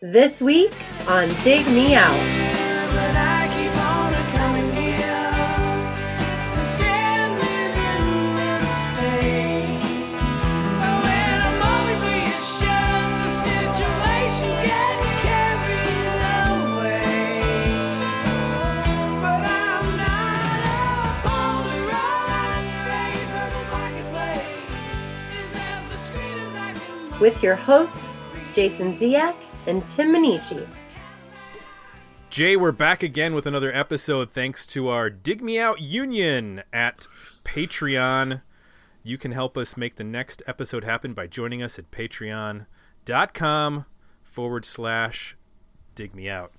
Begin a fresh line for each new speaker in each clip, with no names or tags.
This week on Dig Me Out. With your hosts, Jason Ziak and Tim Minichi.
Jay, we're back again with another episode thanks to our Dig Me Out Union at Patreon. You can help us make the next episode happen by joining us at patreon.com forward slash dig me out.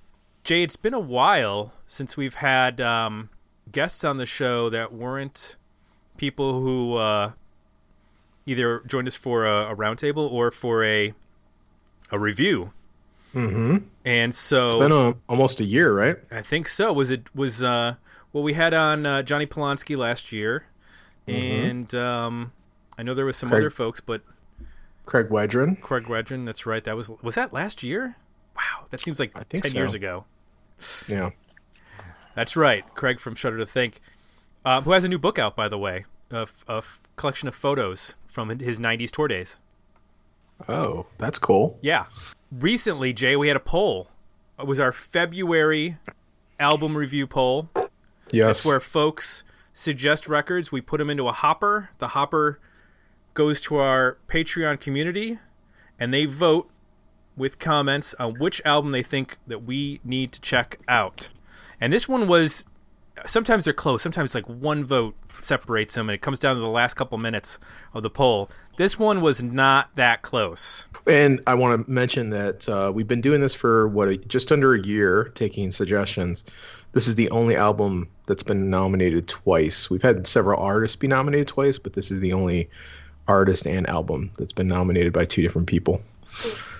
Jay, it's been a while since we've had um, guests on the show that weren't people who uh, either joined us for a, a roundtable or for a a review.
Mm-hmm.
And so
It's been a, almost a year, right?
I think so. Was it was uh well we had on uh, Johnny Polanski last year, and um, I know there was some
Mm-hmm. Craig-
other folks, but
Craig Wedren.
Craig Wedren. That's right. That was was that last year? Wow, that seems like
I think
ten years ago.
Yeah.
That's right, Craig from Shudder to Think, uh, who has a new book out by the way, a, f- a f- collection of photos from his '90s tour days.
Oh, that's cool.
Yeah. Recently, Jay, we had a poll. It was our February album review poll.
Yes.
That's where folks suggest records. We put them into a hopper. The hopper goes to our Patreon community, and they vote with comments on which album they think that we need to check out. And this one was sometimes they're close. Sometimes like one vote separates them, and it comes down to the last couple minutes of the poll. This one was not that close.
And I want to mention that uh, we've been doing this for what a- just under a year, taking suggestions. This is the only album that's been nominated twice. We've had several artists be nominated twice, but this is the only artist and album that's been nominated by two different people.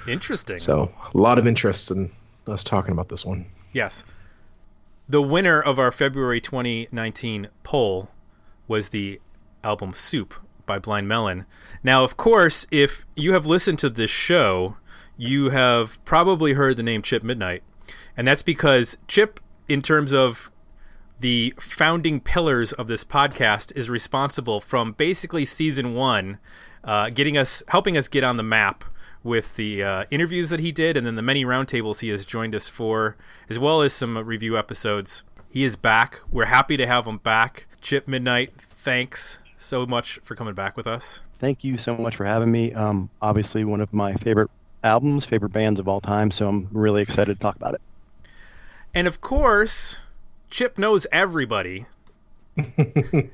Interesting.
So a lot of interest in us talking about this one.
Yes. The winner of our February 2019 poll was the album Soup by Blind Melon. Now, of course, if you have listened to this show, you have probably heard the name Chip Midnight. And that's because Chip, in terms of the founding pillars of this podcast, is responsible from basically season one, uh, getting us, helping us get on the map with the uh, interviews that he did, and then the many roundtables he has joined us for, as well as some review episodes. He is back. We're happy to have him back. Chip Midnight, thanks so much for coming back with us.
Thank you so much for having me. Um, obviously, one of my favorite albums, favorite bands of all time, so I'm really excited to talk about it.
And of course, Chip knows everybody.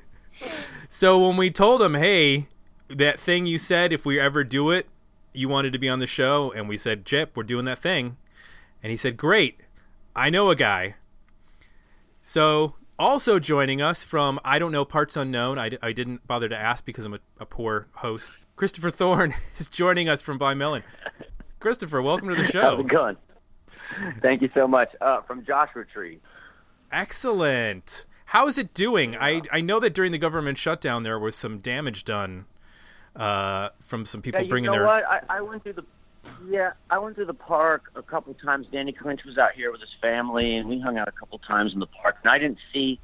so when we told him, hey, that thing you said, if we ever do it, you wanted to be on the show, and we said, Chip, we're doing that thing. And he said, great, I know a guy. So also joining us from I don't know parts unknown. I, I didn't bother to ask because I'm a, a poor host. Christopher Thorn is joining us from Blind Melon. Christopher, welcome to the show.
How's it going? Thank you so much. Uh, from Joshua Tree.
Excellent. How is it doing? I, I know that during the government shutdown there was some damage done uh, from some people
Yeah, you
bringing
know
their.
what? I, I went through the yeah, I went to the park a couple times. Danny Clinch was out here with his family, and we hung out a couple times in the park. And I didn't see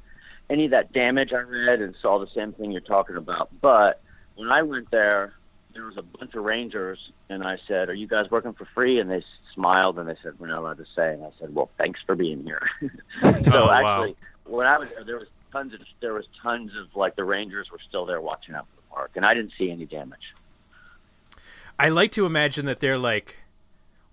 any of that damage. I read and saw the same thing you're talking about. But when I went there, there was a bunch of rangers, and I said, "Are you guys working for free?" And they smiled and they said, "We're not allowed to say." And I said, "Well, thanks for being here." so
Oh, wow.
actually, when I was there, there was tons of there was tons of like the rangers were still there watching out for the park, and I didn't see any damage.
I like to imagine that they're like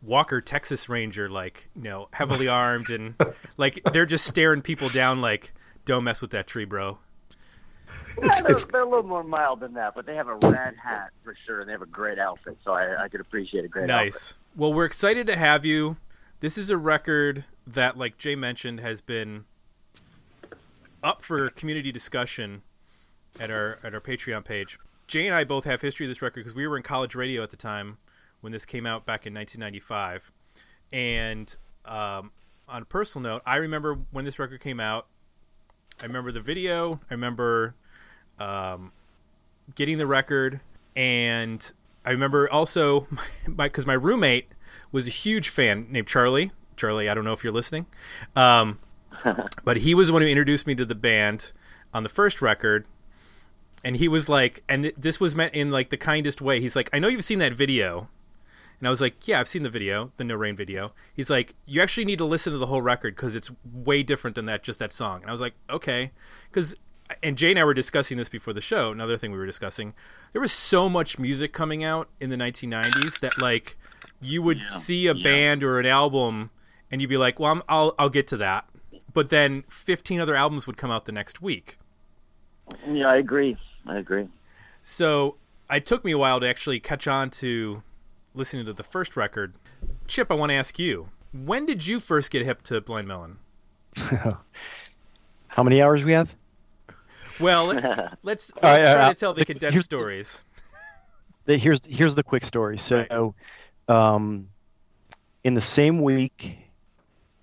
Walker Texas Ranger, like you know, heavily armed and like they're just staring people down, like don't mess with that tree, bro.
Yeah,
It's-
they're,
it's-
they're a little more mild than that, but they have a red hat for sure, and they have a great outfit, so I, I could appreciate a great outfit.
Nice. Well, we're excited to have you. This is a record that, like Jay mentioned, has been up for community discussion at our at our Patreon page. Jay and I both have history of this record because we were in college radio at the time when this came out back in 1995. And um, on a personal note, I remember when this record came out. I remember the video. I remember um, getting the record, and I remember also because my, roommate was a huge fan named Charlie. Charlie, I don't know if you're listening, um, but he was the one who introduced me to the band on the first record. And he was like, and th- this was meant in like the kindest way. He's like, I know you've seen that video, and I was like, yeah, I've seen the video, the No Rain video. He's like, you actually need to listen to the whole record because it's way different than that, just that song. And I was like, okay, because and Jay and I were discussing this before the show. Another thing we were discussing, there was so much music coming out in the 1990s that like you would
Yeah.
see a
Yeah.
band or an album, and you'd be like, well, I'm, I'll I'll get to that. But then 15 other albums would come out the next week.
Yeah, I agree. I agree.
So it took me a while to actually catch on to listening to the first record. Chip, I want to ask you, when did you first get hip to Blind Melon?
How many hours we have?
Well, let, let's, let's
All right,
try
uh,
to tell the
the-
condensed
here's-
stories.
The- Here's here's the quick story. So, um, in the same week,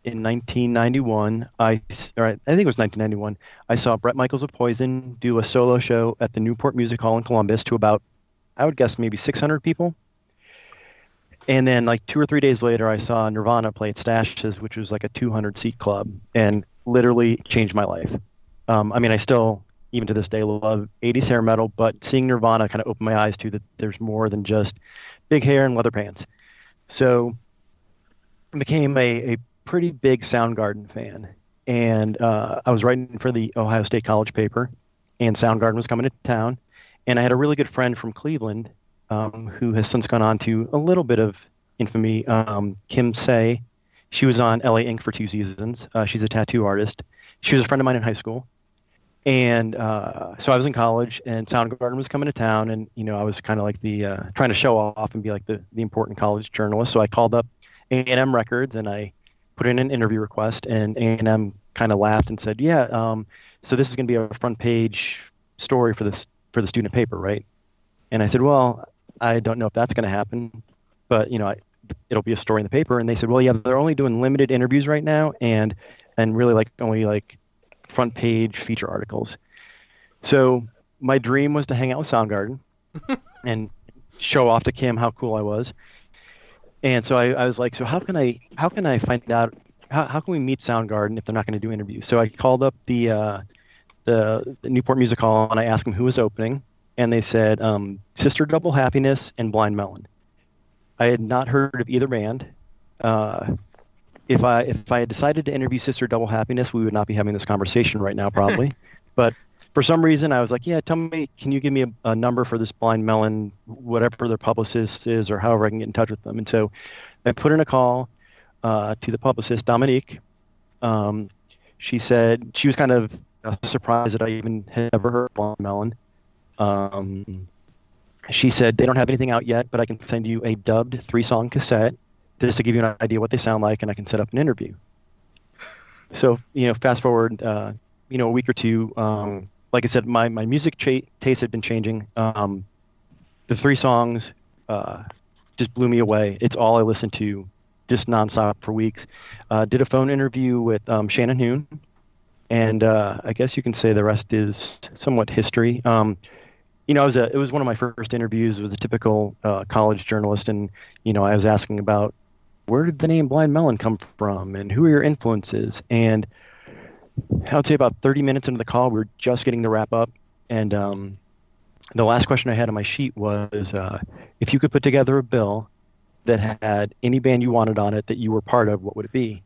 in 1991, I or I think it was 1991, I saw Bret Michaels of Poison do a solo show at the Newport Music Hall in Columbus to about, I would guess maybe 600 people. And then like two or three days later, I saw Nirvana play at Stache's, which was like a 200 seat club, and literally changed my life. Um, I mean, I still even to this day love 80s hair metal, but seeing Nirvana kind of opened my eyes to that there's more than just big hair and leather pants. So became a, a pretty big Soundgarden fan. And uh, I was writing for the Ohio State College paper, and Soundgarden was coming to town. And I had a really good friend from Cleveland um, who has since gone on to a little bit of infamy, um, Kim Saigh. She was on LA Ink for two seasons. Uh, she's a tattoo artist. She was a friend of mine in high school and uh, so I was in college, and Soundgarden was coming to town, and you know I was kind of like the uh, trying to show off and be like the the important college journalist. So I called up A and M Records and I put in an interview request, and A and M kind of laughed and said, "Yeah, um, so this is going to be a front page story for this for the student paper, right?" And I said, "Well, I don't know if that's going to happen, but you know, I, it'll be a story in the paper." And they said, "Well, yeah, they're only doing limited interviews right now, and and really like only like." front page feature articles. So my dream was to hang out with Soundgarden and show off to Kim how cool I was. And so I, I was like, so how can I how can I find out how, how can we meet Soundgarden if they're not going to do interviews? So I called up the uh, the, the Newport Music Hall and I asked them who was opening, and they said um, Sister Double Happiness and Blind Melon. I had not heard of either band. Uh, if I if I had decided to interview Sister Double Happiness, we would not be having this conversation right now, probably. but for some reason, I was like, yeah, tell me, can you give me a, a number for this Blind Melon, whatever their publicist is, or however I can get in touch with them. And so I put in a call uh, to the publicist, Dominique. Um, she said she was kind of uh, surprised that I even had ever heard of Blind Melon. Um, she said they don't have anything out yet, but I can send you a dubbed three-song cassette just to give you an idea what they sound like, and I can set up an interview. So you know, fast forward, uh, you know, a week or two. Um, like I said, my my music cha- taste had been changing. Um, the three songs uh, just blew me away. It's all I listened to, just nonstop for weeks. Uh, did a phone interview with um, Shannon Hoon, and uh, I guess you can say the rest is somewhat history. Um, you know, I was a, it was one of my first interviews. It was a typical uh, college journalist, and you know, I was asking about where did the name Blind Melon come from, and who are your influences, and I would say about 30 minutes into the call, we were just getting to wrap up, and um, the last question I had on my sheet was, uh, if you could put together a bill that had any band you wanted on it that you were part of, what would it be?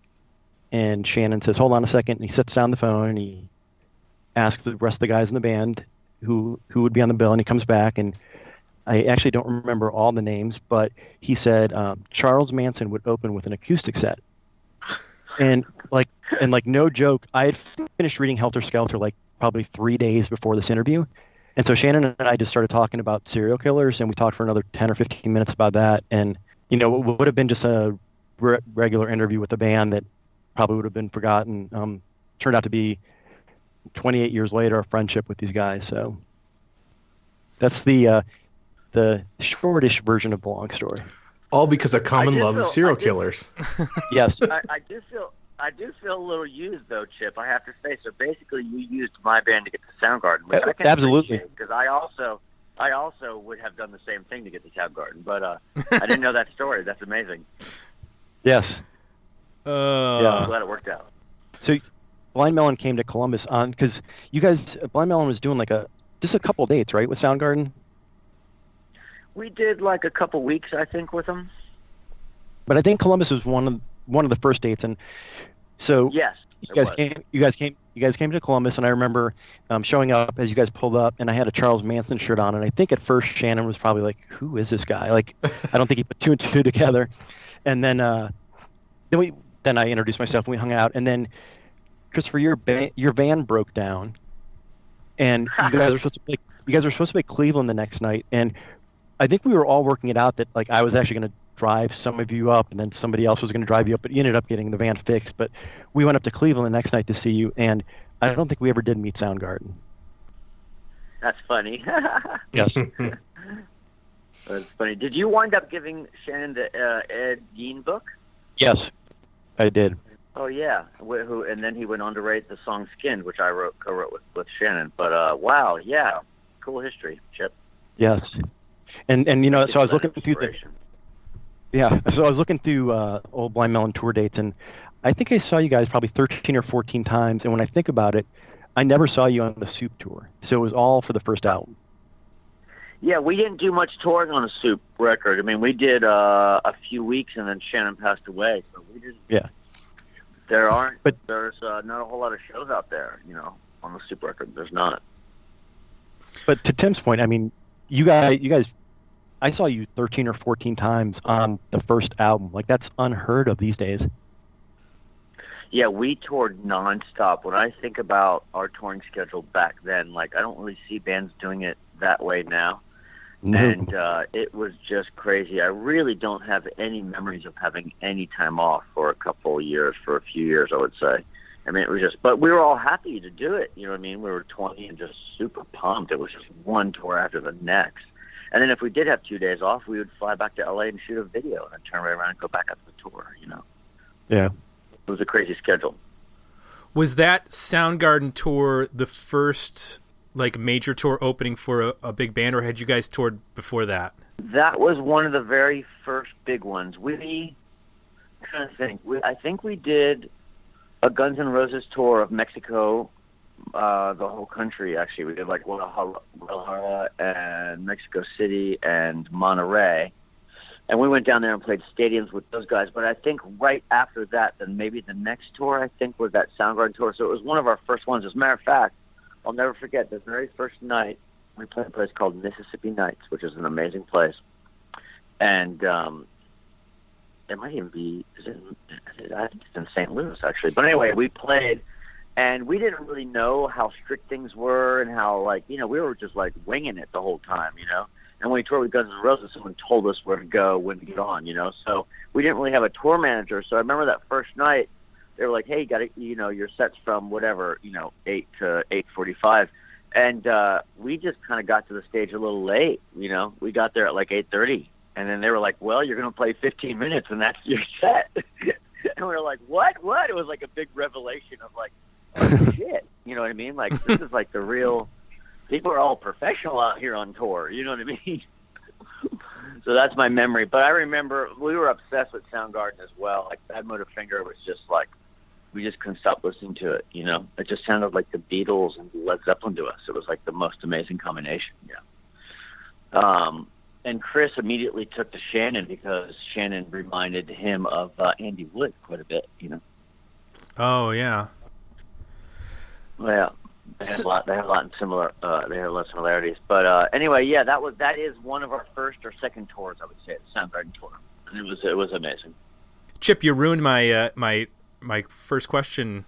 And Shannon says, "Hold on a second. And he sets down the phone and he asks the rest of the guys in the band who who would be on the bill, and he comes back and I actually don't remember all the names, but he said um, Charles Manson would open with an acoustic set, and like and like no joke, I had finished reading Helter Skelter like probably three days before this interview, and so Shannon and I just started talking about serial killers, and we talked for another ten or fifteen minutes about that, and you know it would have been just a re- regular interview with a band that probably would have been forgotten. Um, turned out to be 28 years later a friendship with these guys, so that's the uh, the shortish version of the long story.
All because of common love
feel-
of serial
I did-
killers.
Yes.
I, I do feel I do feel a little used though, Chip. I have to say. So basically, you used my band to get to Soundgarden, which
Uh,
I can
absolutely.
because I also I also would have done the same thing to get to Soundgarden, but uh, I didn't know that story. That's amazing.
Yes.
Uh,
Yeah.
I'm glad it worked out.
So Blind Melon came to Columbus on because you guys Blind Melon was doing like a just a couple dates, right, with Soundgarden.
We did like a couple weeks, I think, with them.
But I think Columbus was one of one of the first dates, and so
Yes.
you guys
was.
came you guys came you guys came to Columbus, and I remember um, showing up as you guys pulled up, and I had a Charles Manson shirt on, and I think at first Shannon was probably like, "Who is this guy?" Like, I don't think he put two and two together, and then uh, then we then I introduced myself, and we hung out, and then Christopher, your ba- your van broke down, and you guys were supposed to play, you guys were supposed to play Cleveland the next night, and I think we were all working it out that like I was actually going to drive some of you up, and then somebody else was going to drive you up, but you ended up getting the van fixed. But we went up to Cleveland the next night to see you, and I don't think we ever did meet Soundgarden.
That's funny.
Yes.
That's funny. Did you wind up giving Shannon the uh, Ed Gein book?
yes, I did.
Oh yeah, Wh- who and then he went on to write the song "Skinned," which I wrote co-wrote with with Shannon. But uh, wow, yeah, cool history, Chip.
Yes. And and you know, so I was looking through the
inspiration.
Yeah, so I was looking through uh, old Blind Melon tour dates, and I think I saw you guys probably 13 or 14 times. And when I think about it, I never saw you on the Soup tour, so it was all for the first album.
Yeah, we didn't do much touring on the Soup record. I mean, we did uh, a few weeks, and then Shannon passed away. So we didn't.
Yeah.
There aren't.
But-
there's uh, not a whole lot of shows out there, you know, on the Soup record. There's not.
But to Tim's point, I mean, you guys, you guys, I saw you 13 or 14 times on the first album. Like that's unheard of these days.
Yeah, we toured nonstop. When I think about our touring schedule back then, like I don't really see bands doing it that way now.
No.
and uh, it was just crazy. I really don't have any memories of having any time off for a couple of years, for a few years, I would say. I mean, it was just, but we were all happy to do it. You know what I mean? We were 20 and just super pumped. It was just one tour after the next. And then if we did have two days off, we would fly back to LA and shoot a video and then turn right around and go back up the tour, you know?
yeah.
It was a crazy schedule.
Was that Soundgarden tour the first like major tour opening for a, a big band, or had you guys toured before that?
That was one of the very first big ones. We, I'm trying to think. We, I think we did a Guns N' Roses tour of Mexico, uh, the whole country. Actually, we did like Guadalajara, and Mexico City and Monterrey, and we went down there and played stadiums with those guys. But I think right after that, then maybe the next tour I think was that Soundgarden tour. So it was one of our first ones. As a matter of fact, I'll never forget the very first night we played a place called Mississippi Nights, which is an amazing place. And um, it might even be, I think it's in St. Louis actually. But anyway, we played, and we didn't really know how strict things were and how like you know we were just like winging it the whole time, you know. And when we toured with Guns N' Roses, someone told us where to go, when to get on, you know. So we didn't really have a tour manager. So I remember that first night, they were like, "Hey, you got to, you know, your sets from whatever, you know, eight to eight forty-five." and uh, we just kind of got to the stage a little late. You know, we got there at like eight thirty, and then they were like, "Well, you're going to play fifteen minutes, and that's your set." and we were like, "What? What?" It was like a big revelation of like, oh, "Shit," you know what I mean? Like this is like the real. People are all professional out here on tour. You know what I mean? so that's my memory. But I remember we were obsessed with Soundgarden as well. Like Badmotorfinger was just like we just couldn't stop listening to it. You know, it just sounded like the Beatles and Led Zeppelin to us. It was like the most amazing combination. Yeah. Um, and Chris immediately took to Shannon because Shannon reminded him of uh, Andy Wood quite a bit. You know.
Oh yeah.
Well, they have
So-
a lot. They have a lot in similar. Uh, they have a lot of similarities. But uh, anyway, yeah, that was that is one of our first or second tours. I would say the Soundgarden tour, and it was it was amazing.
Chip, you ruined my uh, my my first question.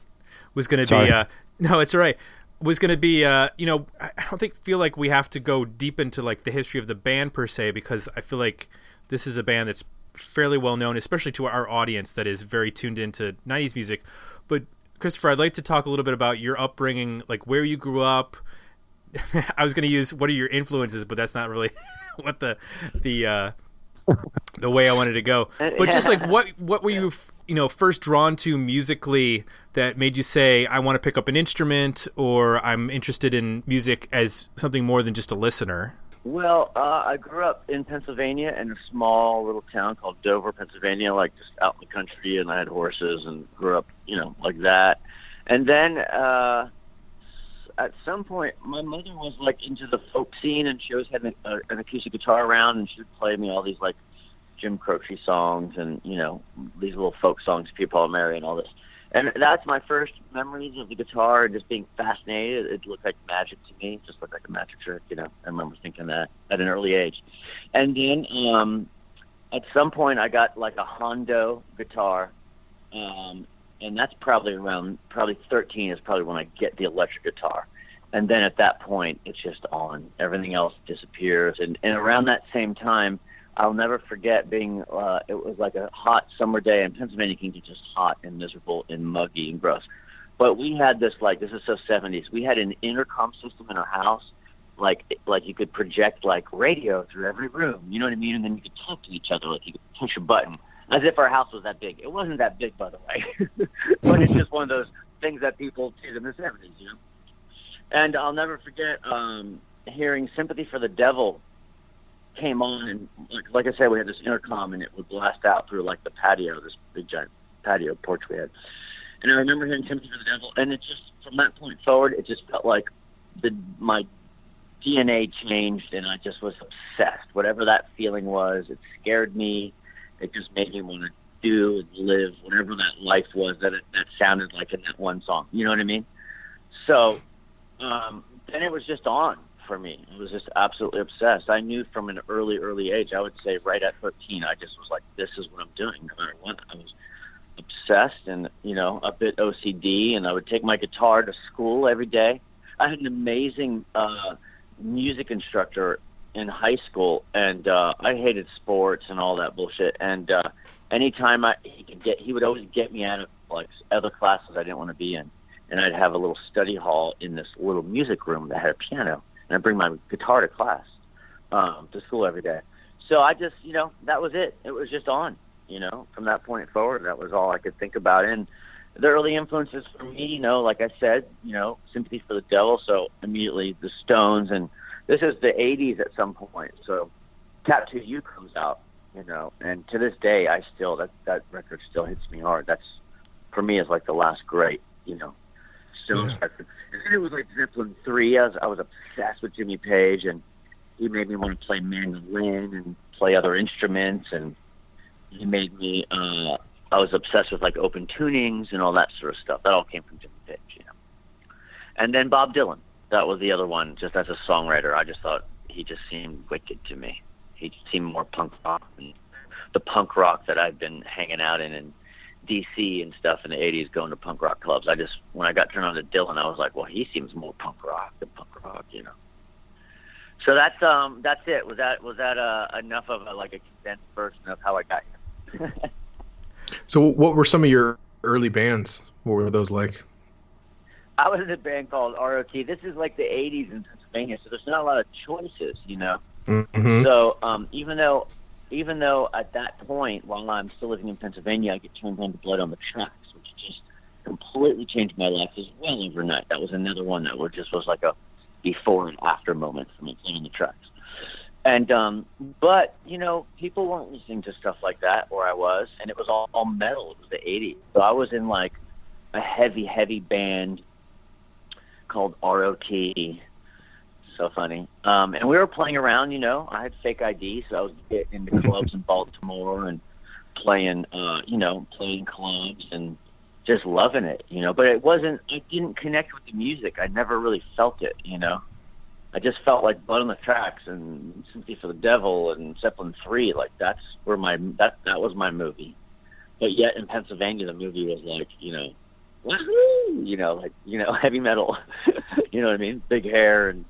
Was going to
Sorry.
be uh, no, it's all right. Was going to be uh, you know I I don't think feel like we have to go deep into like the history of the band per se because I feel like this is a band that's fairly well known, especially to our audience that is very tuned into '90s music. But Christopher, I'd like to talk a little bit about your upbringing, like where you grew up. I was going to use what are your influences, but that's not really what the the uh, the way I wanted to go. But just like what what were you you know first drawn to musically that made you say I want to pick up an instrument or I'm interested in music as something more than just a listener?
Well, uh, I grew up in Pennsylvania in a small little town called Dover, Pennsylvania, like just out in the country, and I had horses and grew up, you know, like that. And then uh, at some point, my mother was like into the folk scene, and she always had an, uh, an acoustic guitar around, and she would play me all these like Jim Croce songs and you know these little folk songs, Peter Paul Mary, and all this. And that's my first memories of the guitar and just being fascinated. It looked like magic to me. It just looked like a magic trick, you know. I remember thinking that at an early age. And then um, at some point, I got like a Hondo guitar, um, and that's probably around probably 13 is probably when I get the electric guitar. And then at that point, it's just on. Everything else disappears. And, and around that same time, I'll never forget being. Uh, it was like a hot summer day, and Pennsylvania can get just hot and miserable and muggy and gross. But we had this like this is so 70s. We had an intercom system in our house, like like you could project like radio through every room. You know what I mean? And then you could talk to each other, like you could push a button, as if our house was that big. It wasn't that big, by the way, but it's just one of those things that people did in the 70s, you know. And I'll never forget um, hearing "Sympathy for the Devil" came on and like, I said, we had this intercom and it would blast out through like the patio, this big giant patio porch we had. And I remember hearing Sympathy for the Devil, and it just from that point forward, it just felt like the my DNA changed, and I just was obsessed. Whatever that feeling was, it scared me. It just made me want to do and live whatever that life was that it, that sounded like in that one song. You know what I mean? So um, then it was just on for me. I was just absolutely obsessed. I knew from an early, early age, I would say right at 13, I just was like, this is what I'm doing no matter what. I was obsessed and, you know, a bit OCD, and I would take my guitar to school every day. I had an amazing uh, music instructor in high school, and uh, I hated sports and all that bullshit. And uh, anytime I he could get, he would always get me out of like other classes I didn't want to be in, and I'd have a little study hall in this little music room that had a piano and I bring my guitar to class, um, to school every day. So I just, you know, that was it. It was just on, you know, from that point forward. That was all I could think about. And the early influences for me, you know, like I said, you know, Sympathy for the Devil. So immediately the Stones, and this is the '80s at some point. So Tattoo You comes out, you know, and to this day, I still that that record still hits me hard. That's for me is like the last great, you know, Stones yeah. record. And then it was like Zeppelin three. I was I was obsessed with Jimmy Page, and he made me want to play mandolin and play other instruments, and he made me. Uh, I was obsessed with like open tunings and all that sort of stuff. That all came from Jimmy Page, you know. And then Bob Dylan. That was the other one. Just as a songwriter, I just thought he just seemed wicked to me. He seemed more punk rock than the punk rock that I've been hanging out in and DC and stuff in the '80s, going to punk rock clubs. I just when I got turned on to Dylan, I was like, well, he seems more punk rock than punk rock, you know. So that's um that's it. Was that was that uh, enough of a like a condensed version of how I got here?
so what were some of your early bands? What were those like?
I was in a band called ROT. This is like the '80s in Pennsylvania, so there's not a lot of choices, you know. Mm-hmm. So um, even though even though at that point, while I'm still living in Pennsylvania, I get turned on to Blood on the Tracks, which just completely changed my life as well overnight. That was another one that was just was like a before and after moment for me playing the tracks. And um, but you know, people weren't listening to stuff like that where I was, and it was all, all metal. It was the '80s, so I was in like a heavy, heavy band called ROT so funny. Um, and we were playing around, you know. I had fake ID, so I was getting into clubs in Baltimore and playing, uh, you know, playing clubs and just loving it, you know. But it wasn't. I didn't connect with the music. I never really felt it, you know. I just felt like Blood on the Tracks and Sympathy for the Devil and Zeppelin Three. Like that's where my that that was my movie. But yet in Pennsylvania, the movie was like, you know, woohoo, you know, like you know, heavy metal. you know what I mean? Big hair and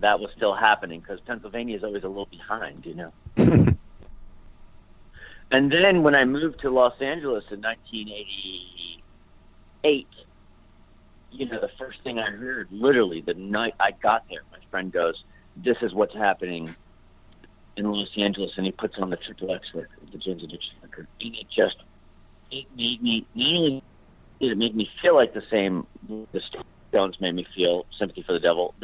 that was still happening because Pennsylvania is always a little behind, you know. and then when I moved to Los Angeles in 1988, you know, the first thing I heard, literally the night I got there, my friend goes, "This is what's happening in Los Angeles," and he puts on the Triple X record, the Jane's Addiction record, and it just it made me not only did it make me feel like the same the Stones made me feel, Sympathy for the Devil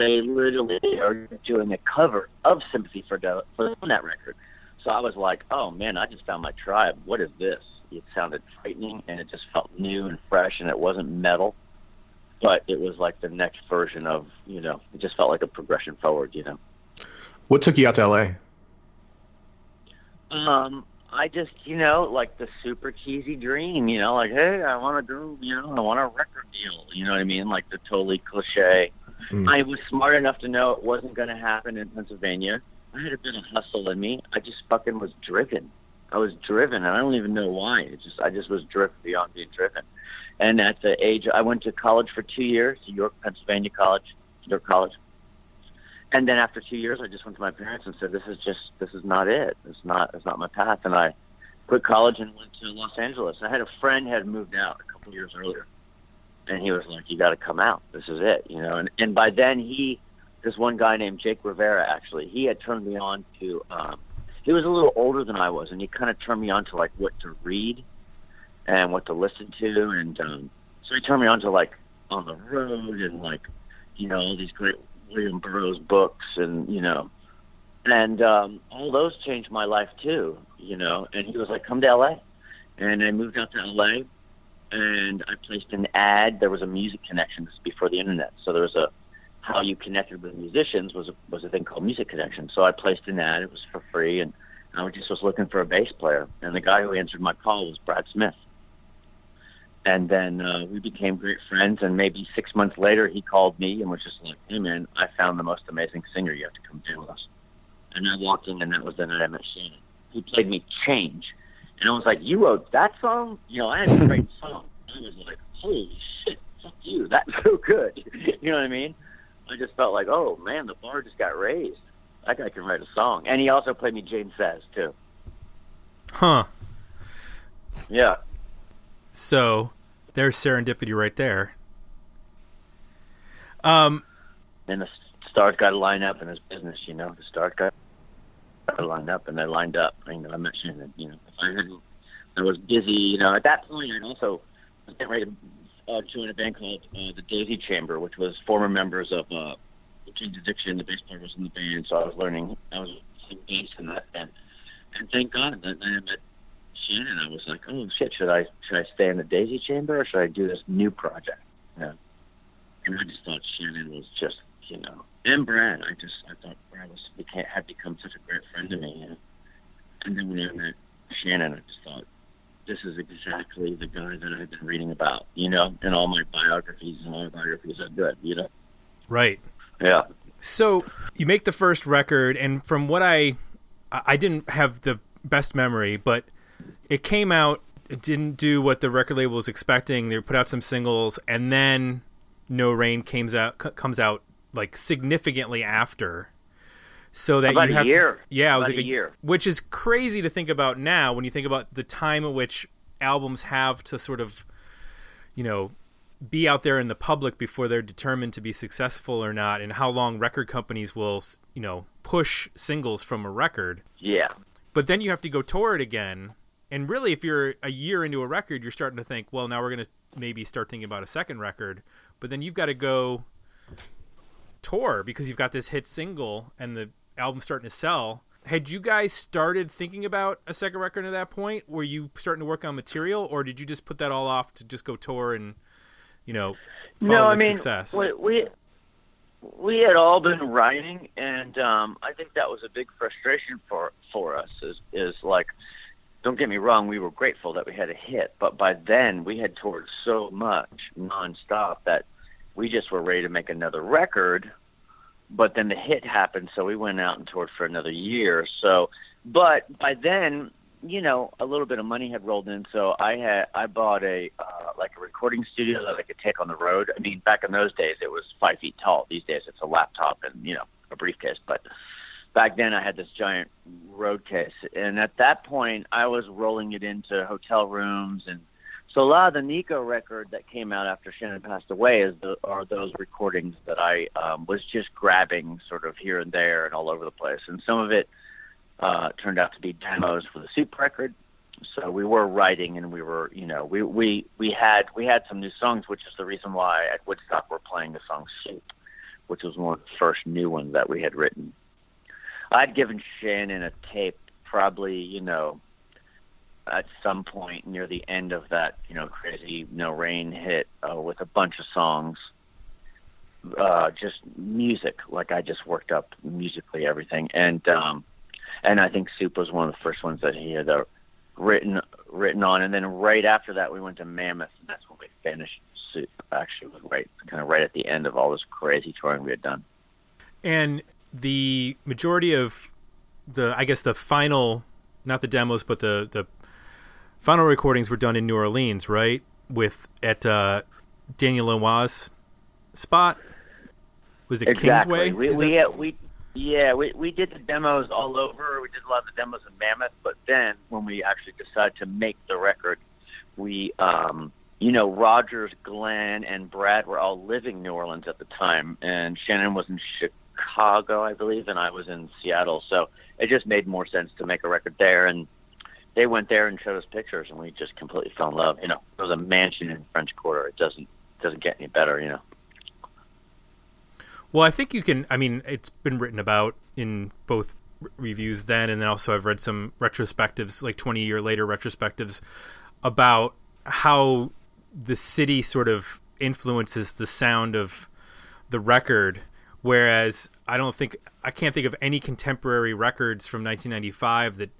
they literally are doing a cover of Sympathy for, Do- for that record. So I was like, oh man, I just found my tribe. What is this? It sounded frightening and it just felt new and fresh and it wasn't metal, but it was like the next version of, you know, it just felt like a progression forward, you know.
What took you out to LA?
Um, I just, you know, like the super cheesy dream, you know, like, hey, I want to do, you know, I want a record deal, you know what I mean? Like the totally cliche.
Mm.
I was smart enough to know it wasn't going to happen in Pennsylvania. I had a bit of hustle in me. I just fucking was driven. I was driven, and I don't even know why. It just, I just was driven beyond being driven. And at the age, I went to college for two years, York, Pennsylvania College, York College. And then after two years, I just went to my parents and said, "This is just, this is not it. It's not, it's not my path." And I quit college and went to Los Angeles. I had a friend had moved out a couple years earlier, and he was like, "You got to come out. This is it," you know. And and by then he, this one guy named Jake Rivera, actually, he had turned me on to. Um, he was a little older than I was, and he kind of turned me on to like what to read, and what to listen to, and um, so he turned me on to like on the road and like, you know, all these great William Burroughs books, and you know, and um, all those changed my life too, you know. And he was like, "Come to LA," and I moved out to LA, and I placed an ad. There was a music connection. This is before the internet, so there was a how you connected with musicians was a, was a thing called Music Connection. So I placed an ad. It was for free, and I just was looking for a bass player. And the guy who answered my call was Brad Smith. And then uh, we became great friends. And maybe six months later, he called me and was just like, "Hey man, I found the most amazing singer. You have to come jam with us." And I walked in, and that was the night I met Shannon. He played me "Change," and I was like, "You wrote that song?" You know, I had a great song. I was like, "Holy shit, fuck you! That's so good." you know what I mean? I just felt like, oh man, the bar just got raised. That guy can write a song, and he also played me Jane Says too.
Huh.
Yeah,
So there's serendipity right there. Um,
and the stars got to line up in his business. You know, the stars got to line up, and they lined up. You know, I met Shannon. You know, I hadn't, I was busy. You know, at that point, I'd also was getting ready to uh, join a band called uh, the Daisy Chamber, which was former members of uh, Jane's Addiction. The bass player was in the band, so I was learning. I was bass in that band, and thank God that I met Shannon. I was like, oh shit, should I should I stay in the Daisy Chamber or should I do this new project? Yeah. And I just thought Shannon was just, you know, and Brad. I just I thought Brad was became, had become such a great friend to me. You know? And then when I met Shannon, I just thought this is exactly the guy that I've been reading about. You know, in all my biographies and autobiographies are good. You know.
right.
Yeah.
So you make the first record, and from what I, I I didn't have the best memory, but it came out. It didn't do what the record label was expecting. They put out some singles, and then No Rain comes out comes out like significantly after. So that
About
you
a
have to-
year.
yeah, it was
About
like
a year.
which is crazy to think about now when you think about the time at which albums have to sort of, you know, be out there in the public before they're determined to be successful or not, and how long record companies will, you know, push singles from a record.
Yeah.
But then you have to go tour it again. And really, if you're a year into a record, you're starting to think, well, now we're going to maybe start thinking about a second record. But then you've got to go tour because you've got this hit single and the album's starting to sell. Had you guys started thinking about a second record at that point? Were you starting to work on material, or did you just put that all off to just go tour and, you know, follow
no, I mean,
success?
We, we we had all been writing, and um, I think that was a big frustration for for us. Is is like, don't get me wrong, we were grateful that we had a hit, but by then we had toured so much nonstop that we just were ready to make another record. But then the hit happened, so we went out and toured for another year. So, but by then, you know, a little bit of money had rolled in, so I had I bought a uh, like a recording studio that I could take on the road. I mean, back in those days, it was five feet tall. These days, it's a laptop and you know a briefcase. But back then, I had this giant road case, and at that point, I was rolling it into hotel rooms, and so a lot of the Nico record that came out after Shannon passed away is the, are those recordings that I um, was just grabbing sort of here and there and all over the place, and some of it uh, turned out to be demos for the Soup record. So we were writing, and we were, you know, we we we had we had some new songs, which is the reason why at Woodstock we're playing the song Soup, which was one of the first new ones that we had written. I'd given Shannon a tape probably, you know, at some point near the end of that, you know, crazy No Rain hit uh, with a bunch of songs, uh, just music. Like I just worked up musically everything, and um, and I think Soup was one of the first ones that he had uh, written written on, and then right after that we went to Mammoth, and that's when we finished Soup. Actually, was right kind of right at the end of all this crazy touring we had done.
And the majority of the, I guess, the final, not the demos, but the the final recordings were done in New Orleans, right? With at uh, Daniel Lanois' spot. Was it
exactly.
Kingsway?
We we,
that-
we yeah we we did the demos all over. We did a lot of the demos in Mammoth, but then when we actually decided to make the record, we um you know Rogers, Glen, and Brad were all living New Orleans at the time, and Shannon was in Chicago, I believe, and I was in Seattle. So it just made more sense to make a record there and. They went there and showed us pictures, and we just completely fell in love. You know, it was a mansion in French Quarter. It doesn't doesn't get any better. You know.
Well, I think you can. I mean, it's been written about in both reviews then, and then also I've read some retrospectives, like 20 year later retrospectives, about how the city sort of influences the sound of the record. Whereas I don't think I can't think of any contemporary records from 1995 that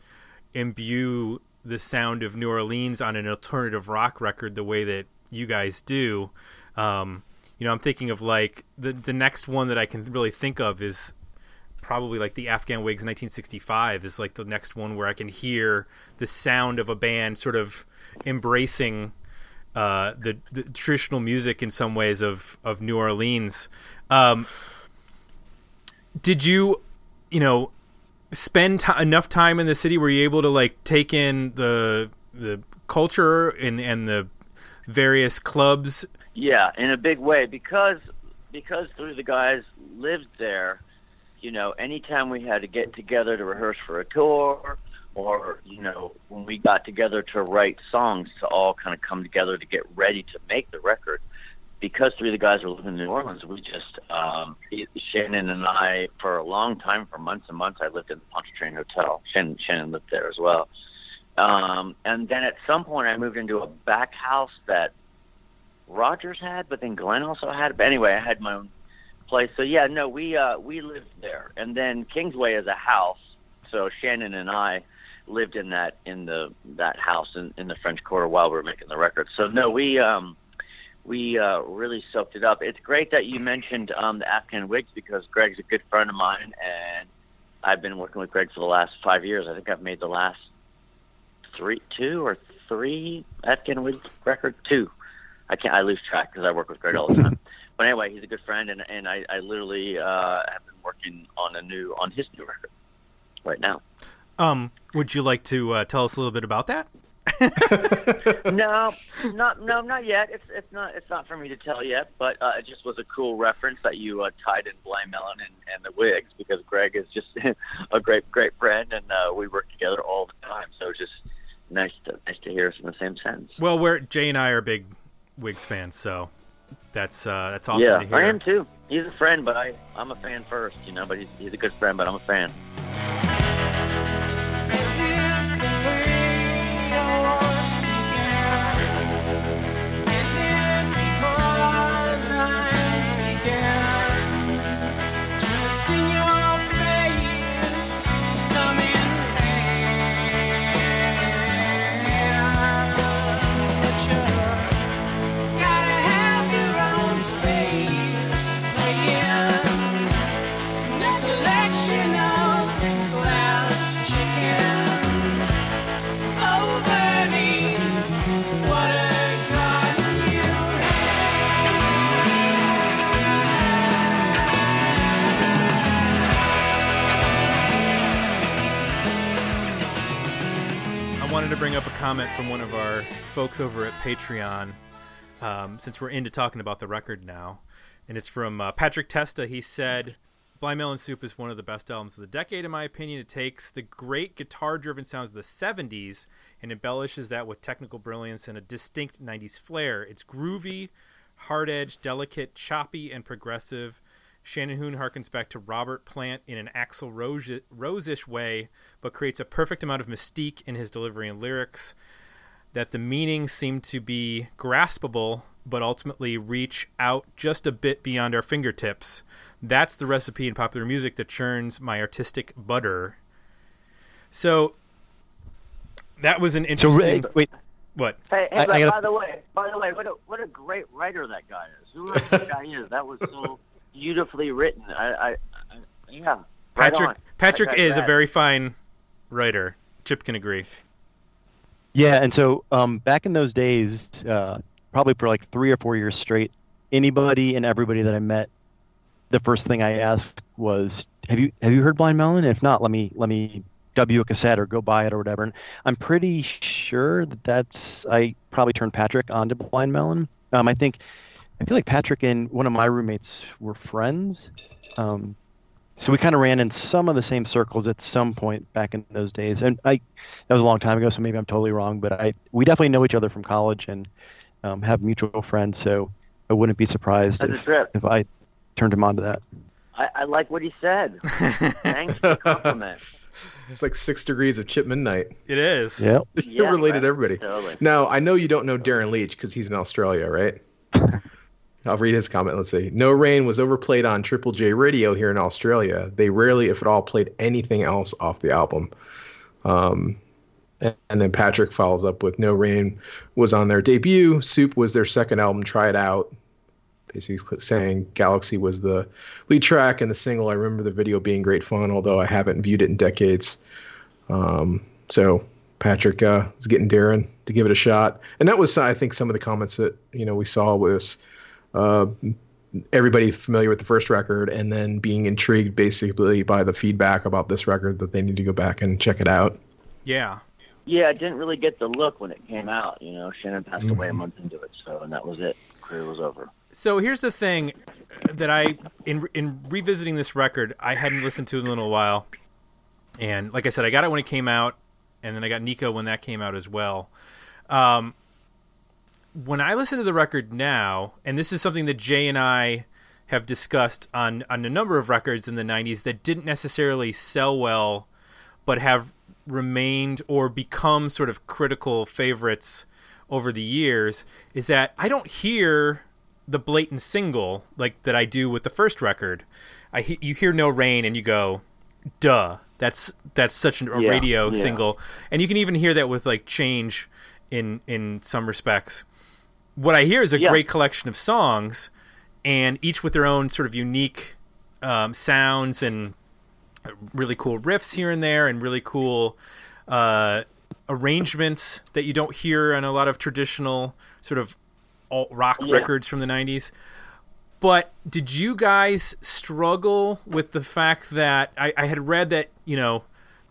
imbue the sound of New Orleans on an alternative rock record the way that you guys do. Um, you know, I'm thinking of like the the next one that I can really think of is probably like the Afghan Whigs 1965 is like the next one where I can hear the sound of a band sort of embracing uh, the, the traditional music in some ways of of New Orleans. Um, did you, you know, spend ti enough time in the city? Were you're able to like take in the the culture and and the various clubs?
Yeah, in a big way because because three of the guys lived there. You know, anytime we had to get together to rehearse for a tour, or you know, when we got together to write songs to all kind of come together to get ready to make the record, because three of the guys were living in New Orleans, we just um, Shannon and I for a long time, for months and months, I lived in the Pontchartrain Hotel. Shannon Shannon lived there as well. Um, and then at some point, I moved into a back house that Rogers had, but then Glen also had. But anyway, I had my own place. So yeah, no, we uh, we lived there, and then Kingsway is a house. So Shannon and I lived in that in the that house in, in the French Quarter while we were making the record. So no, we um, we uh, really soaked it up. It's great that you mentioned um, the Afghan Whigs because Greg's a good friend of mine, and I've been working with Greg for the last five years. I think I've made the last three, two or three Afghan Whigs record two. I can't. I lose track because I work with Greg all the time. but anyway, he's a good friend, and and I, I literally uh, have been working on a new on his new record right now.
Um, would you like to uh, tell us a little bit about that?
no, not no, not yet. It's it's not it's not for me to tell yet. But uh, it just was a cool reference that you uh, tied in Blind Melon and, and the Whigs because Greg is just a great great friend, and uh, we work together all the time. So it's just nice to nice to hear us in the same sense.
Well, we're Jay and I are big Whigs fans, so that's uh, that's awesome
yeah,
to hear.
I am too. He's a friend, but I I'm a fan first, you know. But he's he's a good friend, but I'm a fan.
Comment from one of our folks over at Patreon, um, since we're into talking about the record now, and it's from uh, Patrick Testa. He said, "Blind Melon Soup is one of the best albums of the decade, in my opinion. It takes the great guitar-driven sounds of the '70s and embellishes that with technical brilliance and a distinct '90s flair. It's groovy, hard-edged, delicate, choppy, and progressive." Shannon Hoon harkens back to Robert Plant in an Axl Rose- Rose-ish way, but creates a perfect amount of mystique in his delivery and lyrics. That the meanings seem to be graspable, but ultimately reach out just a bit beyond our fingertips. That's the recipe in popular music that churns my artistic butter. So that was an interesting.
Ray- wait,
what?
Hey, hey
I- I gotta-
by the way, by the way, what a what a great writer that guy is. Whoever that guy is, that was so beautifully written. I, I, I yeah. right
Patrick
on.
Patrick
That
is a very fine writer. Chip can agree.
Yeah, and so um, back in those days, uh, probably for like three or four years straight, anybody and everybody that I met, the first thing I asked was, "Have you have you heard Blind Melon? And if not, let me let me dub you a cassette or go buy it or whatever." And I'm pretty sure that that's I probably turned Patrick onto Blind Melon. Um, I think I feel like Patrick and one of my roommates were friends. Um, so we kind of ran in some of the same circles at some point back in those days, and I that was a long time ago, so maybe I'm totally wrong, but I we definitely know each other from college and um, have mutual friends, so I wouldn't be surprised if, if I turned him on to that.
I, I like what he said. Thanks for the compliment.
It's like six degrees of Chip Midnight.
It is.
Yeah.
You're
Yeah,
related
right.
to everybody.
Totally.
Now, I know you don't know Darren Leach because he's in Australia, right? I'll read his comment. Let's see. No Rain was overplayed on Triple J Radio here in Australia. They rarely, if at all, played anything else off the album. Um, and, and then Patrick follows up with No Rain was on their debut. Soup was their second album. Try it out. Basically saying Galaxie was the lead track and the single. I remember the video being great fun, although I haven't viewed it in decades. Um, so Patrick uh, is getting Darren to give it a shot, and that was I think some of the comments that you know we saw was uh, everybody familiar with the first record, and then being intrigued basically by the feedback about this record that they need to go back and check it out.
Yeah.
Yeah, I didn't really get the look when it came out. You know, Shannon passed away a month into it, so and that was it. Career was over.
So here's the thing that I in in revisiting this record, I hadn't listened to in a little while, and like I said, I got it when it came out, and then I got Nico when that came out as well. Um, when I listen to the record now, and this is something that Jay and I have discussed on on a number of records in the '90s that didn't necessarily sell well, but have remained or become sort of critical favorites over the years, is that I don't hear the blatant single like that I do with the first record. I he- you hear No Rain and you go, "Duh." That's that's such a
Yeah,
radio
yeah.
single, and you can even hear that with like Change in in some respects. What I hear is a
Yeah.
great collection of songs, and each with their own sort of unique um, sounds and really cool riffs here and there, and really cool uh, arrangements that you don't hear on a lot of traditional sort of alt rock
Yeah.
records from the 90s. But did you guys struggle with the fact that I, I had read that, you know,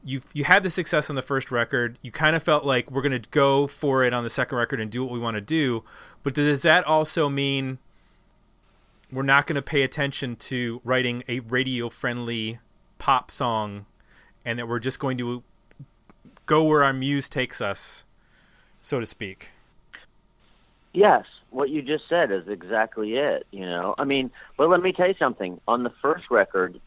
you you had the success on the first record, you kind of felt like we're going to go for it on the second record and do what we want to do, but does that also mean we're not going to pay attention to writing a radio friendly pop song and that we're just going to go where our muse takes us, so to speak?
Yes, what you just said is exactly it. You know, I mean, but let me tell you something. On the first record,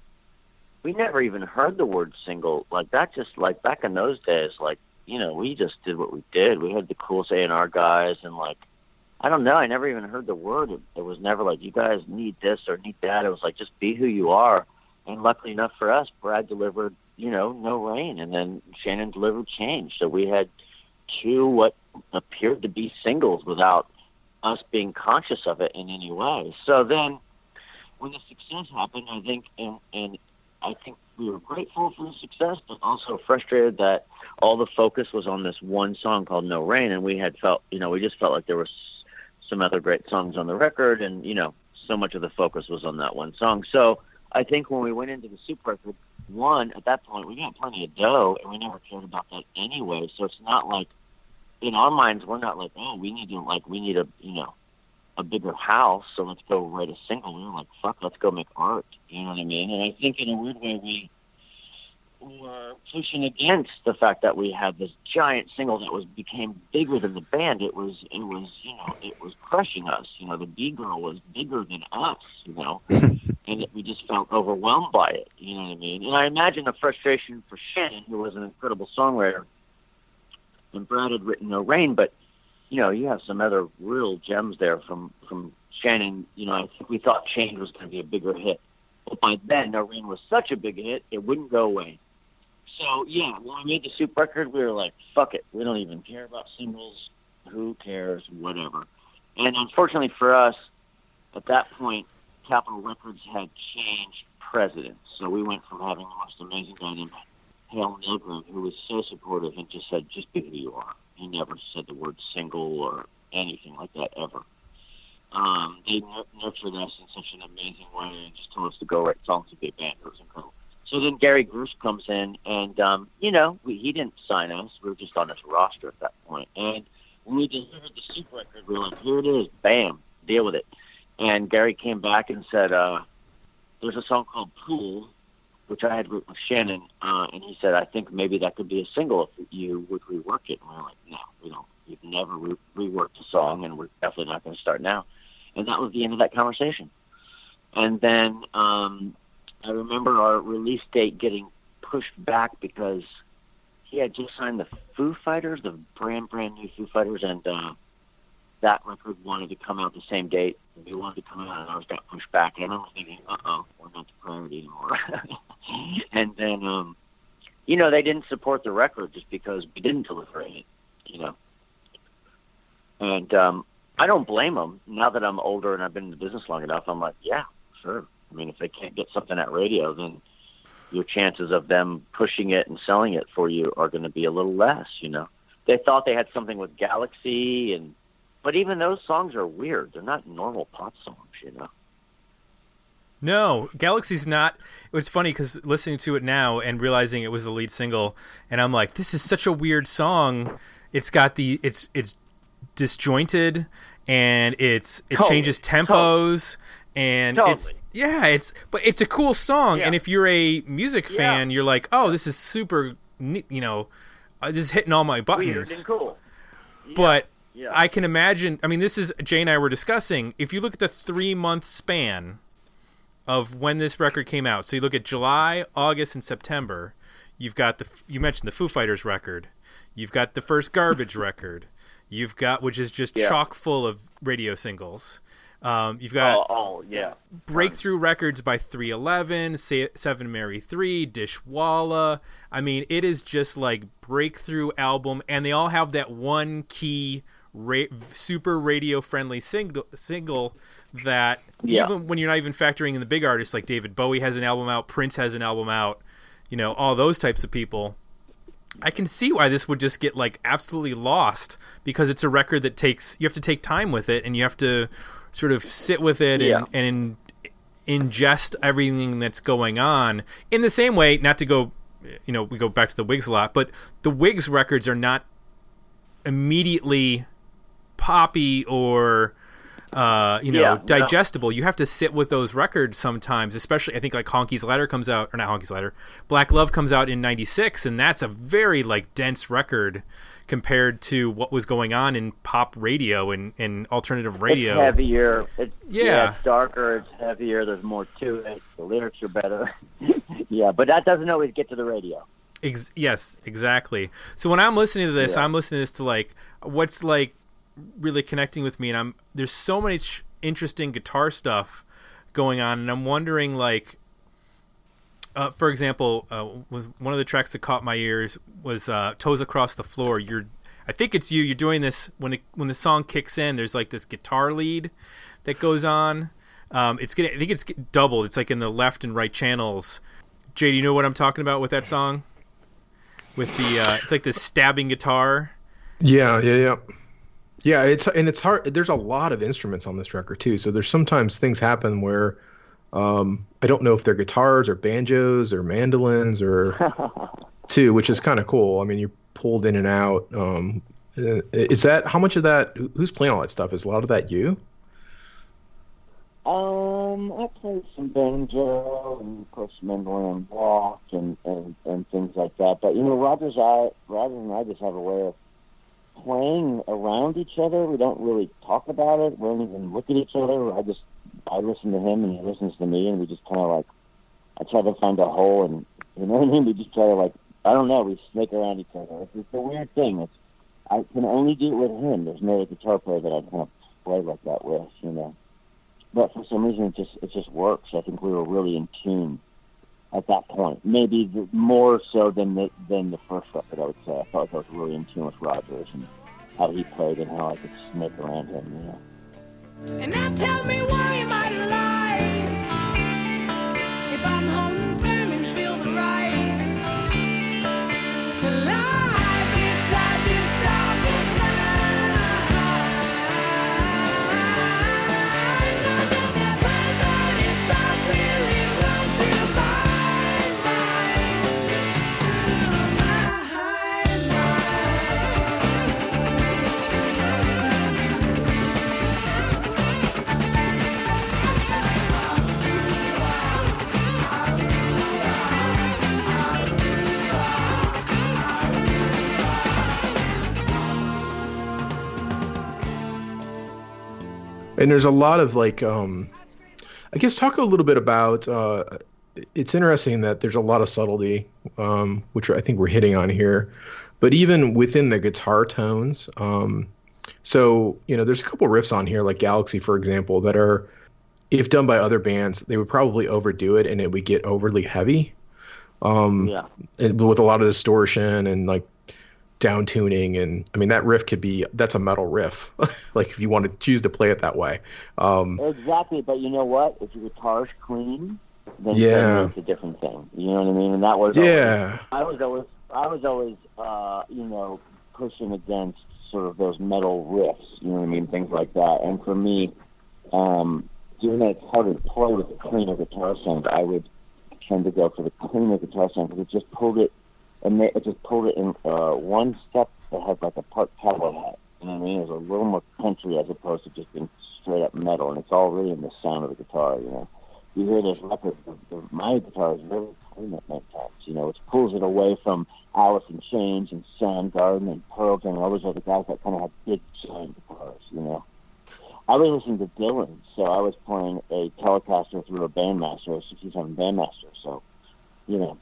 we never even heard the word single. Like that, just like back in those days, like you know, we just did what we did. We had the cool A and R guys, and like, I don't know, I never even heard the word. It, it was never like you guys need this or need that. It was like just be who you are. And luckily enough for us, Brad delivered, you know, no rain, and then Shannon delivered change. So we had two what appeared to be singles without us being conscious of it in any way. So then, when the success happened, I think, and, and I think we were grateful for the success, but also frustrated that all the focus was on this one song called No Rain, and we had felt, you know, we just felt like there was some other great songs on the record, and you know, so much of the focus was on that one song. So I think when we went into the Soup record, one at that point we got plenty of dough, and we never cared about that anyway. So it's not like in our minds we're not like, oh, we need to like we need a you know a bigger house, so let's go write a single. We were like, fuck, let's go make art. You know what I mean? And I think in a weird way we were pushing against the fact that we had this giant single that was became bigger than the band. It was it was you know it was crushing us. You know the Bee girl was bigger than us. You know, and it, we just felt overwhelmed by it. You know what I mean? And I imagine the frustration for Shannon, who was an incredible songwriter, and Brad had written No Rain, but you know you have some other real gems there from from Shannon. You know I think we thought Change was going to be a bigger hit. But by then, No Rain was such a big hit, it wouldn't go away. So yeah, when we made the Soup record, we were like, "Fuck it, we don't even care about singles. Who cares? Whatever." And unfortunately for us, at that point, Capitol Records had changed president. So we went from having the most amazing guy named Hale Milgrim, who was so supportive and just said, "Just be who you are." He never said the word single or anything like that ever. Um, they nurtured us in such an amazing way and just told us to go write songs and be a band. It was incredible. So then Gary Gersh comes in, and um, you know, we, he didn't sign us. We were just on his roster at that point. And when we delivered the Soup record, we were like, "Here it is, bam, deal with it." And Gary came back and said, uh, "There's a song called Pool, which I had written with Shannon, uh, and he said, I think maybe that could be a single if you would rework it." And we were like, "No, we don't. We've never re- reworked a song, and we're definitely not going to start now." And that was the end of that conversation. And then um, I remember our release date getting pushed back because he had just signed the Foo Fighters, the brand brand new Foo Fighters, and uh, that record wanted to come out the same date. We wanted to come out, and ours got pushed back. And I remember thinking, "Uh oh, we're not the priority anymore." and then, um, you know, they didn't support the record just because we didn't deliver it. You know, and um, I don't blame them. Now that I'm older and I've been in the business long enough, I'm like, yeah, sure. I mean, if they can't get something at radio, then your chances of them pushing it and selling it for you are going to be a little less. You know, they thought they had something with Galaxie, and but even those songs are weird. They're not normal pop songs. You know.
No, Galaxie's not. It was funny because listening to it now and realizing it was the lead single, and I'm like, this is such a weird song. It's got the it's it's disjointed and it's it
Totally,
changes tempos and it's
Totally.
Yeah it's but it's a cool song
Yeah.
and if you're a music
Yeah.
fan you're like oh this is super you know uh, this is hitting all my
Weird
buttons
and cool. Yeah,
but
yeah.
I can imagine. I mean, this is Jay and I were discussing. If you look at the three month span of when this record came out, so you look at July, August, and September. You've got the you mentioned the Foo Fighters record. You've got the first Garbage record. You've got which is just
Yeah.
chock full of radio singles. Um, you've
oh,
got
oh, yeah.
breakthrough records by 311 7 mary 3 dishwalla i mean it is just like breakthrough album and they all have that one key ra- super radio friendly single single that
Yeah.
even when you're not even factoring in the big artists like david bowie has an album out prince has an album out you know all those types of people I can see why this would just get like absolutely lost because it's a record that takes you have to take time with it and you have to sort of sit with it
Yeah.
and, and ingest everything that's going on in the same way not to go you know we go back to the Whigs a lot but the Whigs records are not immediately poppy or uh, you know
Yeah, no.
digestible. You have to sit with those records sometimes, especially I think like Honky's Ladder comes out or not Honky's Ladder. Black Love comes out in 96 and that's a very like dense record compared to what was going on in pop radio and, and alternative radio.
It's heavier. It's,
Yeah.
it's darker. It's heavier. There's more to it. The lyrics are better. yeah, but that doesn't always get to the radio.
Ex- yes, exactly. So when I'm listening to this,
Yeah.
I'm listening to this to like what's like really connecting with me, and I'm there's so much interesting guitar stuff going on, and I'm wondering like, uh, for example, uh, was one of the tracks that caught my ears was uh, "Toes Across the Floor." You're, I think it's you. You're doing this when the when the song kicks in. There's like this guitar lead that goes on. Um, it's getting, I think it's doubled. It's like in the left and right channels. Jay, do you know what I'm talking about with that song? With the, uh, it's like this stabbing guitar.
Yeah, yeah, yeah. Yeah, it's and it's hard. There's a lot of instruments on this record too. So there's sometimes things happen where um, I don't know if they're guitars or banjos or mandolins or two, which is kind of cool. I mean, you're pulled in and out. Um, uh, is that how much of that? Who's playing all that stuff? Is a lot of that you?
Um, I play some banjo and of course mandolin and walk and, and and things like that. But you know, Roger's I Roger and I just have a way of playing around each other. We don't really talk about it. We don't even look at each other. I just I listen to him and he listens to me, and we just kind of like I try to find a hole, and you know what I mean. We just try to like I don't know. We snake around each other. It's, it's a weird thing. It's I can only do it with him. There's no guitar player that I of play like that with, you know but for some reason it just it just works. I think we were really in tune at that point. Maybe the, more so than the than the first record. I would say I felt like I was really in tune with Rogers and how he played and how I could snake around him. You know. And now tell me why am I alive if I'm home firm and feel the right to lie.
And there's a lot of like um i guess talk a little bit about uh it's interesting that there's a lot of subtlety um which i think we're hitting on here. But even within the guitar tones um so you know there's a couple riffs on here like galaxie for example that are if done by other bands they would probably overdo it and it would get overly heavy. Um
yeah.
with a lot of distortion and like down tuning and i mean that riff could be that's a metal riff. Like if you want to choose to play it that way. Um,
exactly but you know what? If your guitar's clean then
yeah.
it's a different thing. You know what i mean? And that was
yeah.
Always, i was always i was always uh you know pushing against sort of those metal riffs you know what i mean? Things like that. And for me um given that it's harder to play with a cleaner guitar sound. I would tend to go for the cleaner guitar sound because it just pulled it and they, just pulled it in uh, one step that had like a part cowboy hat. You know what I mean? It was a little more country as opposed to just being straight up metal, and it's all really in the sound of the guitar. You know, you hear this record. The, the, my guitar is really clean at times. You know, it pulls it away from Alice in Chains and Soundgarden and Pearl Jam and all those other guys that kind of have big giant guitars. You know. I was listening to Dylan, so I was playing a Telecaster through a Bandmaster, a 67 Bandmaster. So, you know,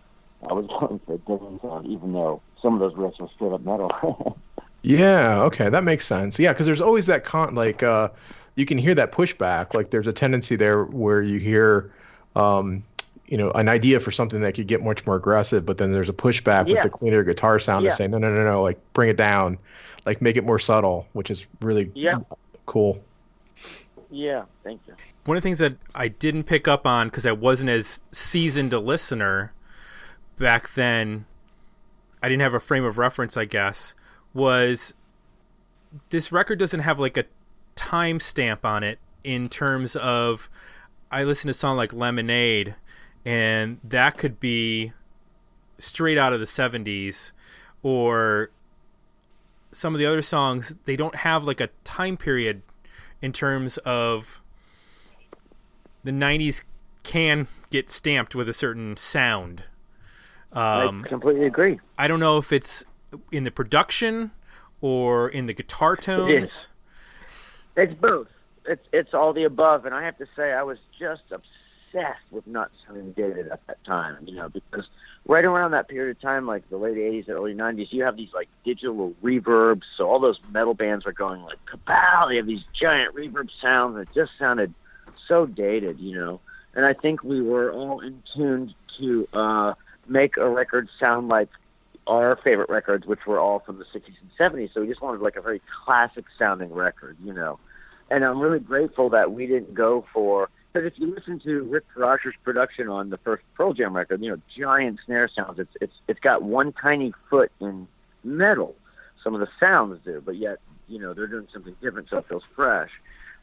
I was going for a different sound, even though some of those riffs were straight up metal.
yeah, okay, that makes sense. Yeah, because there's always that con like uh, you can hear that pushback. Like there's a tendency there where you hear, um, you know, an idea for something that could get much more aggressive, but then there's a pushback
yeah.
with the cleaner guitar sound
yeah.
to say no, no, no, no, like bring it down, like make it more subtle, which is really
yeah.
cool.
Yeah, thank you.
One of the things that I didn't pick up on because I wasn't as seasoned a listener back then I didn't have a frame of reference, I guess, was this record doesn't have like a time stamp on it in terms of I listen to a song like Lemonade and that could be straight out of the 70s or some of the other songs they don't have like a time period in terms of the 90s can get stamped with a certain sound
um, I completely agree.
I don't know if it's in the production or in the guitar tones.
It it's both. It's it's all the above, and I have to say I was just obsessed with not sounding dated at that time. You know, because right around that period of time, like the late '80s, early '90s, you have these like digital reverbs. So all those metal bands were going like kapow. They have these giant reverb sounds. that just sounded so dated, you know. And I think we were all in tune to. uh make a record sound like our favorite records, which were all from the 60s and 70s. So we just wanted like a very classic sounding record, you know. And I'm really grateful that we didn't go for because if you listen to Rick Parashar's production on the first Pearl Jam record, you know, giant snare sounds. It's it's it's got one tiny foot in metal. Some of the sounds do, but yet you know they're doing something different, so it feels fresh.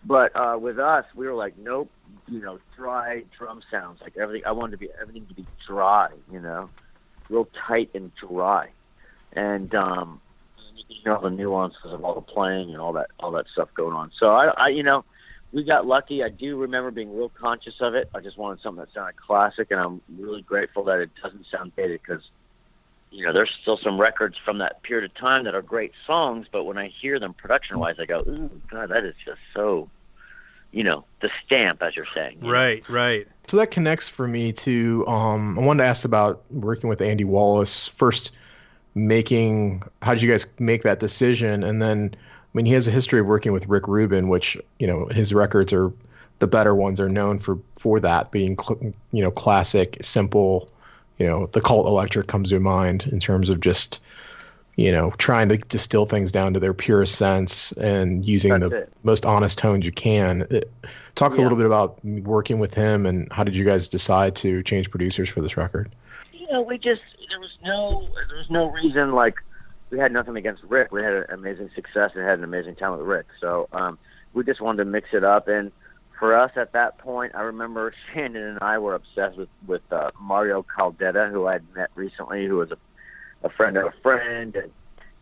But uh, with us, we were like, nope, you know, dry drum sounds. Like everything, I wanted to be everything to be dry, you know, real tight and dry, and um, you know the nuances of all the playing and all that all that stuff going on. So I, I you know, we got lucky. I do remember being real conscious of it. I just wanted something that sounded classic, and I'm really grateful that it doesn't sound dated because, you know, there's still some records from that period of time that are great songs, but when I hear them production-wise, I go, "Ooh, God, that is just so." You know, the stamp, as you're saying. you know?
Right, right.
So that connects for me to um, I wanted to ask about working with Andy Wallace first making how did you guys make that decision and then I mean he has a history of working with Rick Rubin which you know his records are the better ones are known for for that being cl- you know classic simple you know the cult electric comes to mind in terms of just you know trying to distill things down to their purest sense and using
That's
the
it.
most honest tones you can It- talk a little bit about working with him and how did you guys decide to change producers for this record
you know, we just there was no there was no reason like we had nothing against Rick. We had an amazing success and had an amazing time with Rick. So um, we just wanted to mix it up. And for us at that point, I remember Shannon and I were obsessed with with uh, Mario Caldato, who I had met recently, who was a, a friend of a friend, and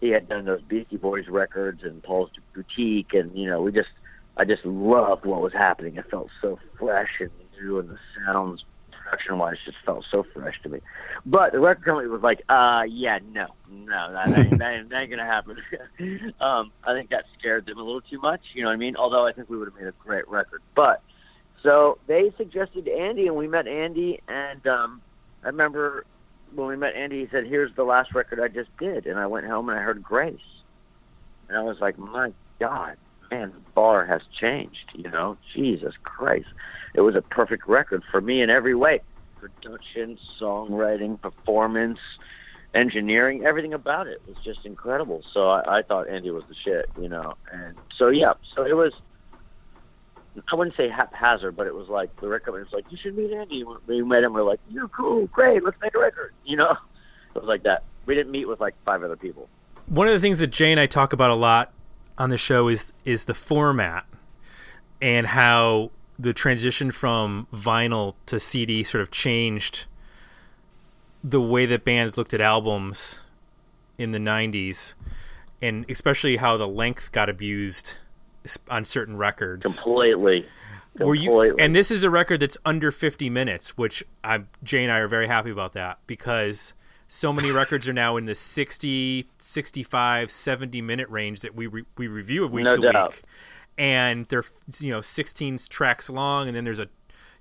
he had done those Beastie Boys records and Paul's Boutique, and you know, we just I just loved what was happening. It felt so fresh and new, and the sounds production wise just felt so fresh to me. But the record company was like, uh, yeah, no, no, that ain't, that ain't, that ain't gonna happen. um, I think that scared them a little too much, you know what I mean? Although I think we would have made a great record. But so they suggested Andy, and we met Andy, and um, I remember when we met Andy, he said, "Here's the last record I just did," and I went home and I heard Grace, and I was like, "My God, man, the bar has changed." You know, Jesus Christ, it was a perfect record for me in every way: production, songwriting, performance, engineering, everything about it was just incredible. So I, I thought Andy was the shit, you know, and so yeah, so it was. I wouldn't say haphazard, but it was like the record was like, "You should meet Andy." We met him. We're like, "You're cool, great. Let's make a record." You know, it was like that. We didn't meet with like five other people.
One of the things that Jay and I talk about a lot on the show is is the format and how the transition from vinyl to CD sort of changed the way that bands looked at albums in the 90s and especially how the length got abused on certain records.
Completely.
Were you and this is a record that's under 50 minutes, which I Jay and I are very happy about that because so many records are now in the 60, 65, 70 minute range that we re- we review week
No
to
doubt.
week. And they're you know 16 tracks long and then there's a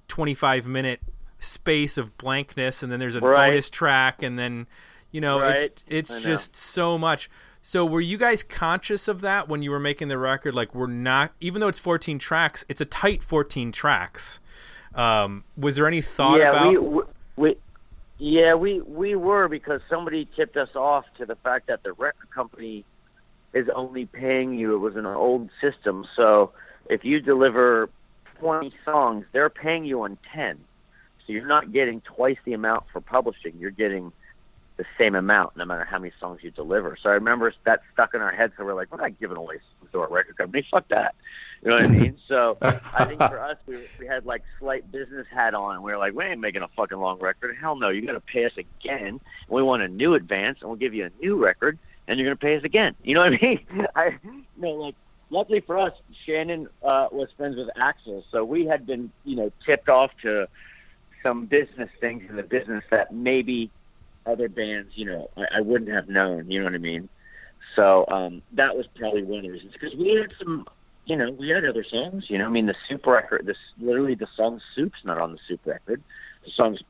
25 minute space of blankness and then there's a
Right.
bonus track and then you know
Right.
it's it's just so much. So were you guys conscious of that when you were making the record? Like we're not, even though it's 14 tracks, it's a tight 14 tracks. Um, was there any thought
yeah,
about?
we, we, we, yeah, we we were because somebody tipped us off to the fact that the record company is only paying you. It was an old system, so if you deliver 20 songs, they're paying you on 10. So you're not getting twice the amount for publishing. You're getting the same amount no matter how many songs you deliver. So I remember that stuck in our heads. So we're like, we're not giving away songs to our record company. Fuck that. You know what I mean? So I think for us, we, we had like slight business hat on. And we were like, we ain't making a fucking long record. Hell no. You got to pay us again. We want a new advance, and we'll give you a new record, and you're going to pay us again. You know what I mean? I, you know, like, luckily for us, Shannon uh, was friends with Axl, so we had been, you know, tipped off to some business things in the business that maybe other bands, you know, I, I wouldn't have known. You know what I mean? So um, that was probably one of the reasons because we had some, you know, we had other songs. You know, I mean, the Soup record, this literally the song "Soup's" not on the Soup record. The song's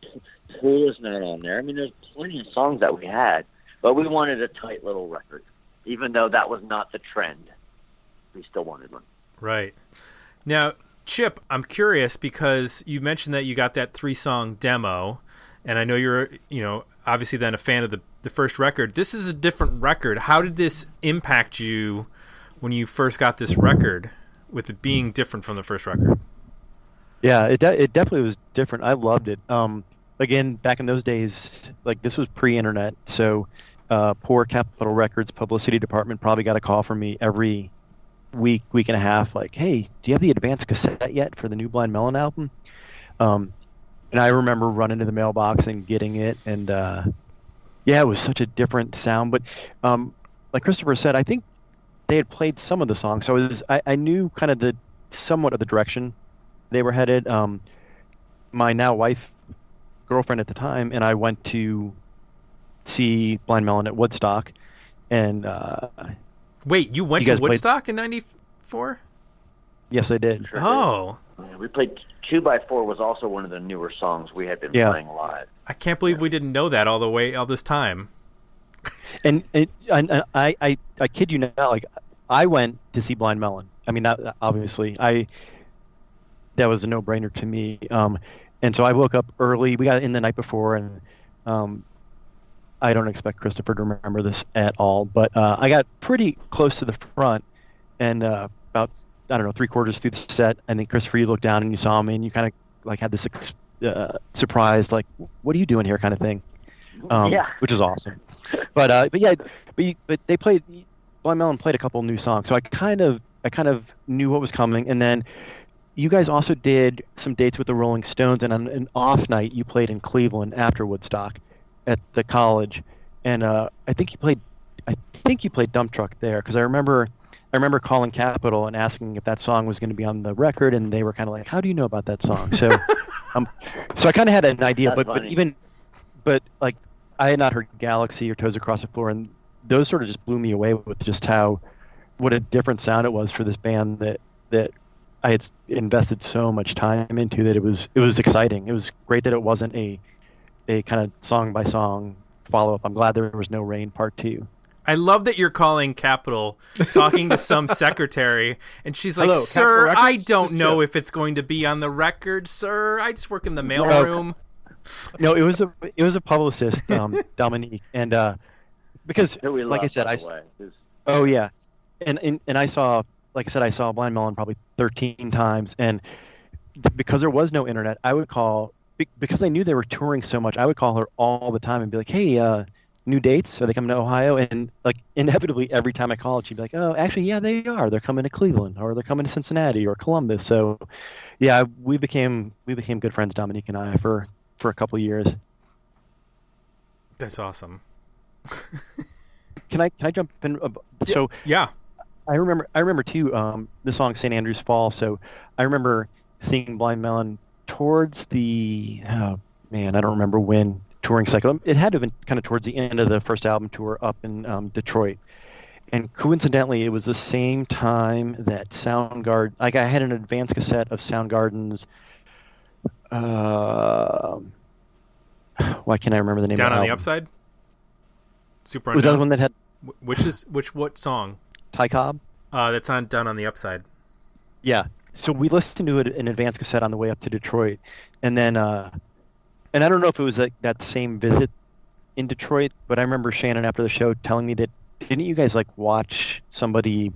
"Pool" is not on there. I mean, there's plenty of songs that we had, but we wanted a tight little record, even though that was not the trend. We still wanted one.
Right. Now, Chip, I'm curious because you mentioned that you got that three song demo, and I know you're, you know, obviously then a fan of the, the first record. This is a different record. How did this impact you when you first got this record with it being different from the first record?
Yeah, it de- it definitely was different. I loved it. Um, again, back in those days, like this was pre-internet, so uh, poor Capitol Records publicity department probably got a call from me every week, week and a half, like, "Hey, do you have the advanced cassette yet for the new Blind Melon album?" Um, and I remember running to the mailbox and getting it, and uh, yeah, it was such a different sound. But um, like Christopher said, I think they had played some of the songs, so was I, I knew kind of the somewhat of the direction they were headed. Um, my now wife, girlfriend at the time, and I went to see Blind Melon at Woodstock, and uh,
Wait, you went
You
to
guys played-
Woodstock in '94?
yes, I did.
Sure did.
Oh,
Yeah, we played Two by Four was also one of the newer songs we had been
Yeah.
playing live.
I can't believe we didn't know that all the way all this time.
And, and, and I, I, I kid you not, like I went to see Blind Melon. I mean, that, obviously, I that was a no-brainer to me. Um, and so I woke up early. We got in the night before, and um, I don't expect Christopher to remember this at all, but uh, I got pretty close to the front, and uh, about I don't know three quarters through the set, I think Christopher, you looked down and you saw me, and you kind of like had this ex- uh, surprise, like, "What are you doing here?" kind of thing um,
yeah.
which is awesome. But uh, but yeah, but you, but they played Blind Melon played a couple new songs, so I kind of I kind of knew what was coming. And then you guys also did some dates with the Rolling Stones, and on an off night you played in Cleveland after Woodstock at the college, and uh, I think you played I think you played Dump Truck there because I remember. I remember calling Capitol and asking if that song was going to be on the record, and they were kind of like, "How do you know about that song?" So, um, so I kind of had an idea,
That's
but but even, but like I had not heard Galaxie or Toes Across the Floor, and those sort of just blew me away with just how what a different sound it was for this band that that I had invested so much time into that it was it was exciting. It was great that it wasn't a a kind of song by song follow up. I'm glad there was no Rain Part Two.
I love that you're calling Capitol, talking to some secretary, and she's like,
Hello,
"Sir,
Capitol
I don't know if it's going to be on the record, sir. I just work in the mailroom."
No, it was a it was a publicist, um, Dominique, and uh, because
Who
like I said, I
way.
Oh yeah, and, and and I saw, like I said, I saw Blind Melon probably 13 times, and because there was no internet, I would call be- because I knew they were touring so much. I would call her all the time and be like, "Hey, uh, new dates? Are they coming to Ohio?" And like inevitably, every time I called, she'd be like, "Oh, actually, yeah, they are. They're coming to Cleveland, or they're coming to Cincinnati, or Columbus." So, yeah, we became we became good friends, Dominique and I, for for a couple of years.
That's awesome.
Can I can I jump in? uh, So.
Yeah,
I remember I remember too um, the song St. Andrew's Fall. So I remember seeing Blind Melon towards the oh man, I don't remember when touring cycle. It had to have been kind of towards the end of the first album tour up in um, Detroit. And coincidentally, it was the same time that Soundgarden, like I had an advance cassette of Soundgarden's. Uh, why can't I remember the name?
down on
the
the upside. Super
Was that the one that had
Which is which? What song?
Ty Cobb?
Uh, that's on down on the upside.
Yeah. So we listened to it in advance cassette on the way up to Detroit, and then, uh, and I don't know if it was like that same visit in Detroit, but I remember Shannon after the show telling me that didn't you guys like watch somebody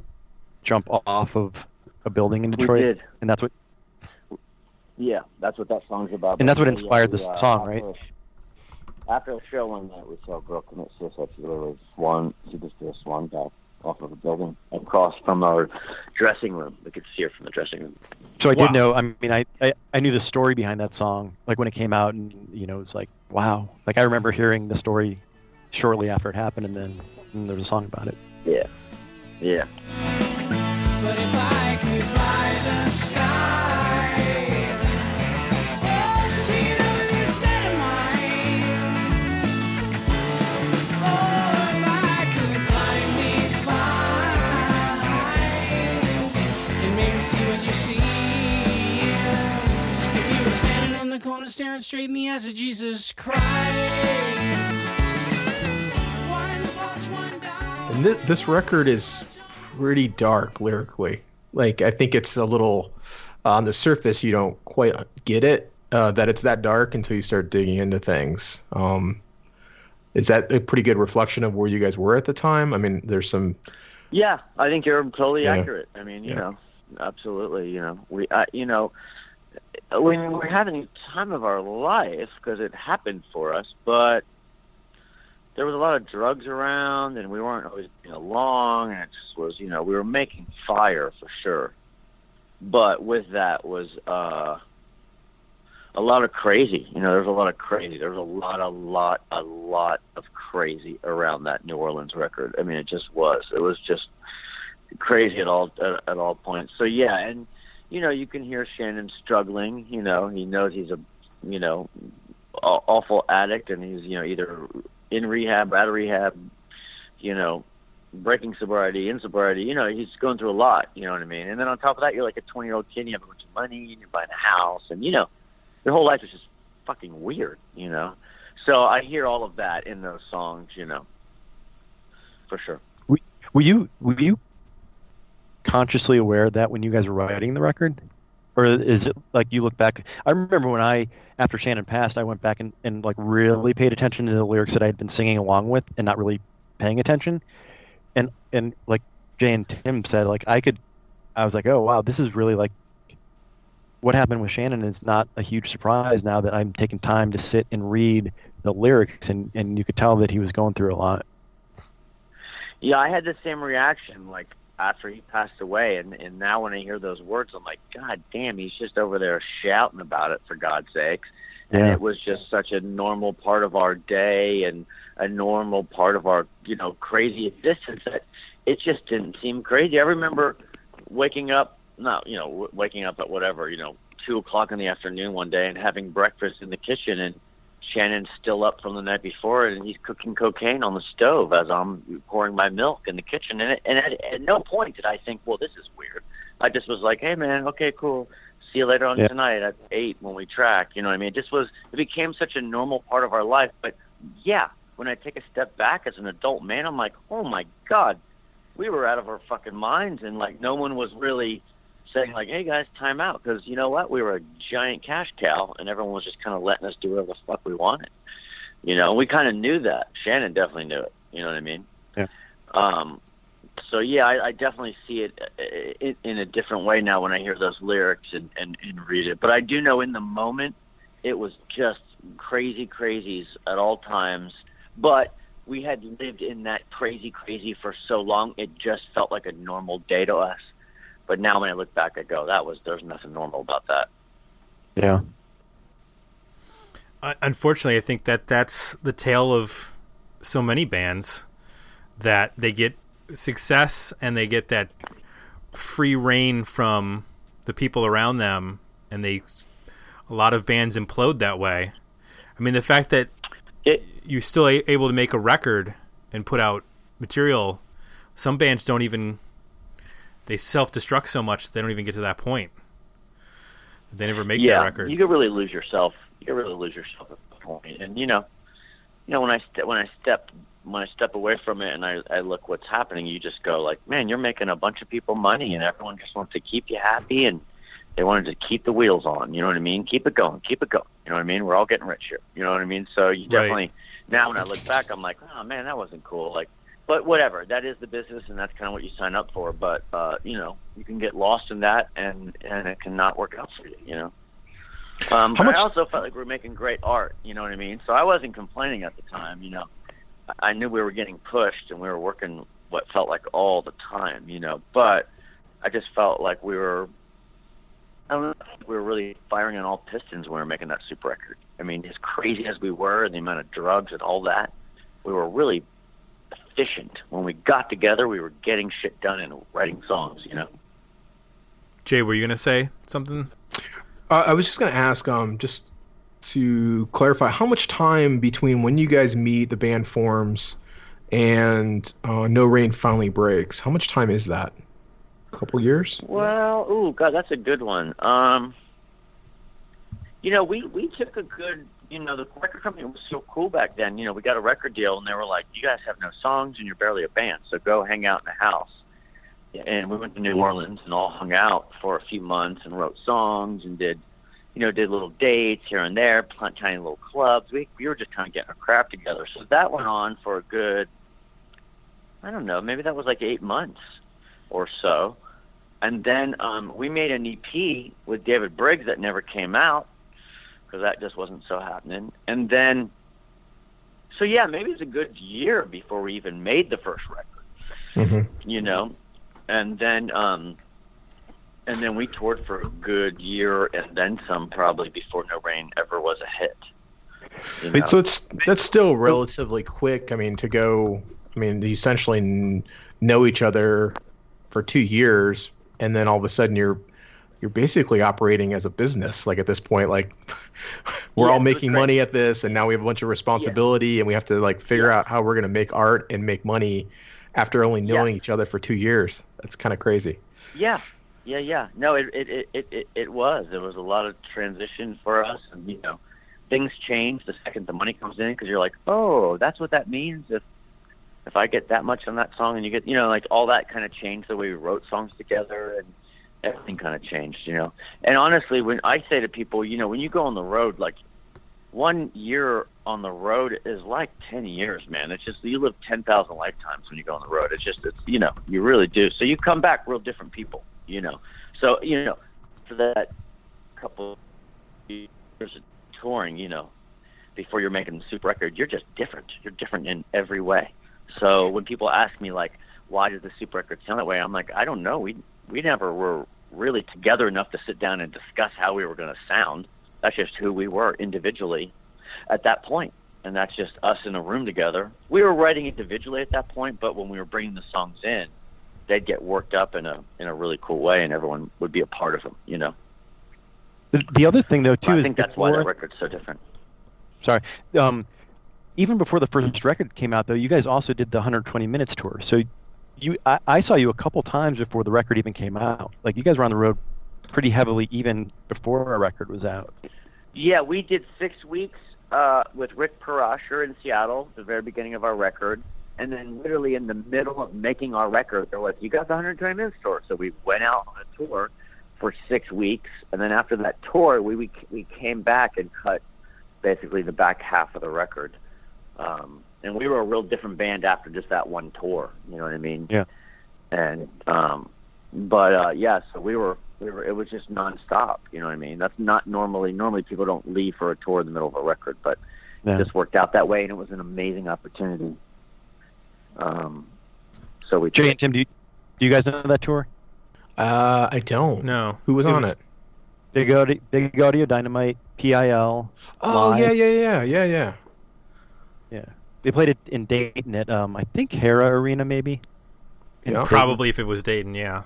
jump off of a building in Detroit?
We did.
and that's what
Yeah, that's what that song's about.
And that's what inspired
we,
this
uh,
song, right?
After a show one night, we saw a girl commit suicide. She literally swung. She just did a swan dive off of a building across from our dressing room. We could see her from the dressing room.
So I
Wow.
did know. I mean, I, I I knew the story behind that song, like when it came out, and you know, it was like, wow. Like I remember hearing the story shortly after it happened, and then and there was a song about it.
Yeah. Yeah.
Standing on the corner staring straight in the eyes of Jesus Christ. One punch, one down.
And th- this record is pretty dark lyrically. Like I think it's a little on the surface you don't quite get it uh, that it's that dark until you start digging into things. Um, is that a pretty good reflection of where you guys were at the time? I mean, there's some
Yeah, I think you're totally
Yeah.
accurate. I mean, you
Yeah.
know, absolutely. You know, we, uh, you know, we're having time of our life because it happened for us, but there was a lot of drugs around, and we weren't always getting along, and it just was, you know, we were making fire for sure, but with that was uh, a lot of crazy. You know, there's a lot of crazy. There was a lot, a lot, a lot of crazy around that New Orleans record. I mean, it just was. It was just crazy at all at, at all points. So yeah, and you know, you can hear Shannon struggling. You know, he knows he's a, you know, awful addict, and he's you know either in rehab, out of rehab, you know, breaking sobriety, in sobriety. You know, he's going through a lot. You know what I mean? And then on top of that, you're like a 20 year old kid, and you have a bunch of money, and you're buying a house, and you know, your whole life is just fucking weird. You know, so I hear all of that in those songs. You know, for sure.
Were you were you consciously aware of that when you guys were writing the record, or is it like you look back? I remember when I after Shannon passed, I went back and, and like really paid attention to the lyrics that I had been singing along with, and not really paying attention. And and like Jay and Tim said, like I could, I was like, oh wow, this is really like what happened with Shannon is not a huge surprise now that I'm taking time to sit and read the lyrics, and and you could tell that he was going through a lot.
Yeah, I had the same reaction like after he passed away, and and now when I hear those words, I'm like, God damn, he's just over there shouting about it for God's sakes. And it was just such a normal part of our day and a normal part of our you know crazy existence that it just didn't seem crazy. I remember waking up, not you know w- waking up at whatever you know two o'clock in the afternoon one day and having breakfast in the kitchen and Shannon's still up from the night before, and he's cooking cocaine on the stove as I'm pouring my milk in the kitchen. And, it, and at, at no point did I think, well, this is weird. I just was like, hey, man, okay, cool. See you later on
Yeah.
tonight at eight when we track. You know what I mean? It just was. It became such a normal part of our life. But yeah, when I take a step back as an adult man, I'm like, oh my god, we were out of our fucking minds, and like no one was really saying like, "Hey guys, time out," because you know what? We were a giant cash cow, and everyone was just kind of letting us do whatever the fuck we wanted. You know, we kind of knew that. Shannon definitely knew it. You know what I mean?
Yeah.
Um. So yeah, I, I definitely see it in, in a different way now when I hear those lyrics and, and and read it. But I do know in the moment, it was just crazy crazies at all times. But we had lived in that crazy crazy for so long, it just felt like a normal day to us. But now when I look back, I go, that was there's nothing normal about that.
Yeah.
Uh, unfortunately, I think that that's the tale of so many bands that they get success and they get that free reign from the people around them, and they a lot of bands implode that way. I mean, the fact that
It
you're still a- able to make a record and put out material, some bands don't even they self destruct so much they don't even get to that point. They never make
yeah,
that record.
you could really lose yourself. You could really lose yourself at that point. And you know, you know when I ste- when I step when I step away from it and I I look what's happening, you just go like, man, you're making a bunch of people money, and everyone just wants to keep you happy, and they wanted to keep the wheels on. You know what I mean? Keep it going, keep it going. You know what I mean? We're all getting rich here. You know what I mean? So you
Right.
definitely now when I look back, I'm like, oh man, that wasn't cool. Like. But whatever, that is the business, and that's kind of what you sign up for. But uh, you know, you can get lost in that, and and it can not work out for you. You know. Um, but
much-
I also felt like we were making great art. You know what I mean? So I wasn't complaining at the time. You know, I- I knew we were getting pushed and we were working what felt like all the time. You know, but I just felt like we were. I don't know. We were really firing on all pistons when we were making that Soup record. I mean, as crazy as we were, and the amount of drugs and all that, we were really efficient. When we got together, we were getting shit done and writing songs. You know.
Jay, were you gonna say something?
Uh, I was just going to ask, um, just to clarify, how much time between when you guys meet, the band forms, and uh, No Rain finally breaks? How much time is that? A couple years?
Well, ooh, God, that's a good one. Um, you know, we we took a good, you know, the record company was so cool back then. You know, we got a record deal, and they were like, "You guys have no songs, and you're barely a band, so go hang out in the house." And we went to New Orleans and all hung out for a few months and wrote songs and did, you know, did little dates here and there, tiny little clubs. We we were just kind of getting our crap together. So that went on for a good, I don't know, maybe that was like eight months or so and then um, we made an EP with David Briggs that never came out because that just wasn't so happening. And then, so yeah, maybe it was a good year before we even made the first record,
Mm-hmm.
you know. And then, um, and then we toured for a good year and then some, probably before No Rain ever was a hit. you know?
Wait, so it's that's still relatively quick. I mean, to go. I mean, you essentially know each other for two years, and then all of a sudden you're you're basically operating as a business. Like at this point, like we're
Yeah,
all
it
making
great.
money at this, and now we have a bunch of responsibility, and we have to like figure out how we're gonna make art and make money after only
Yeah.
knowing each other for two years. That's kind of crazy.
Yeah, yeah, yeah. No, it it, it, it, it it was. There was a lot of transition for us, and you know, things change the second the money comes in because you're like, oh, that's what that means if if I get that much on that song, and you get, you know, like all that kind of changed the way we wrote songs together, and everything kind of changed, you know. And honestly, when I say to people, you know, when you go on the road, like one year on the road is like 10 years, man. It's just, you live 10,000 lifetimes when you go on the road. It's just, it's, you know, you really do. So you come back real different people, you know. So, you know, for that couple years of touring, you know, before you're making the soup record, you're just different. You're different in every way. So when people ask me, like, why does the soup record sound that way? I'm like, I don't know. We, we never were really together enough to sit down and discuss how we were going to sound. That's just who we were individually at that point, and that's just us in a room together. We were writing individually at that point, but when we were bringing the songs in, they'd get worked up in a in a really cool way, and everyone would be a part of them. You know,
The, the other thing though too
I
is
think that's why the record's so different.
sorry. Um, even before the first record came out, though, you guys also did the 120 minutes tour. So you, I, I saw you a couple times before the record even came out. Like you guys were on the road pretty heavily even before our record was out.
Yeah, we did six weeks uh, with Rick Parashar in Seattle, the very beginning of our record. And then, literally in the middle of making our record, there was, "You got the 120 minute tour." So we went out on a tour for six weeks, and then after that tour, we we, we came back and cut basically the back half of the record. Um, and we were a real different band after just that one tour. You know what I mean?
Yeah.
And um, but uh, yeah, so we were we were it was just nonstop. You know what I mean? That's not normally normally people don't leave for a tour in the middle of a record, but
Yeah.
it just worked out that way, and it was an amazing opportunity. Um, so we
Jay and Tim, do you, do you guys know that tour?
Uh, I don't.
No.
Who was
It
on
was-
it?
Big Audio, Big Audio Dynamite, PIL.
Oh
Live.
yeah, yeah, yeah, yeah, yeah.
Yeah, they played it in Dayton at um, I think Hara Arena maybe.
Yeah.
Dayton.
Probably if it was Dayton, yeah.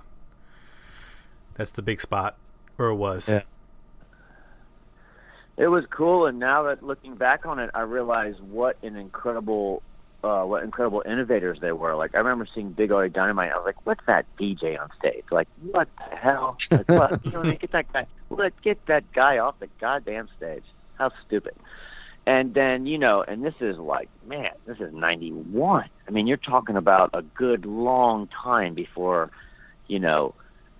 That's the big spot, or it was.
Yeah.
it was cool and now that looking back on it i realize what an incredible uh what incredible innovators they were like i remember seeing big audio dynamite i was like what's that dj on stage like what the hell like what you know what I mean? get that guy let get that guy off the goddamn stage how stupid and then you know and this is like man this is 91 i mean you're talking about a good long time before you know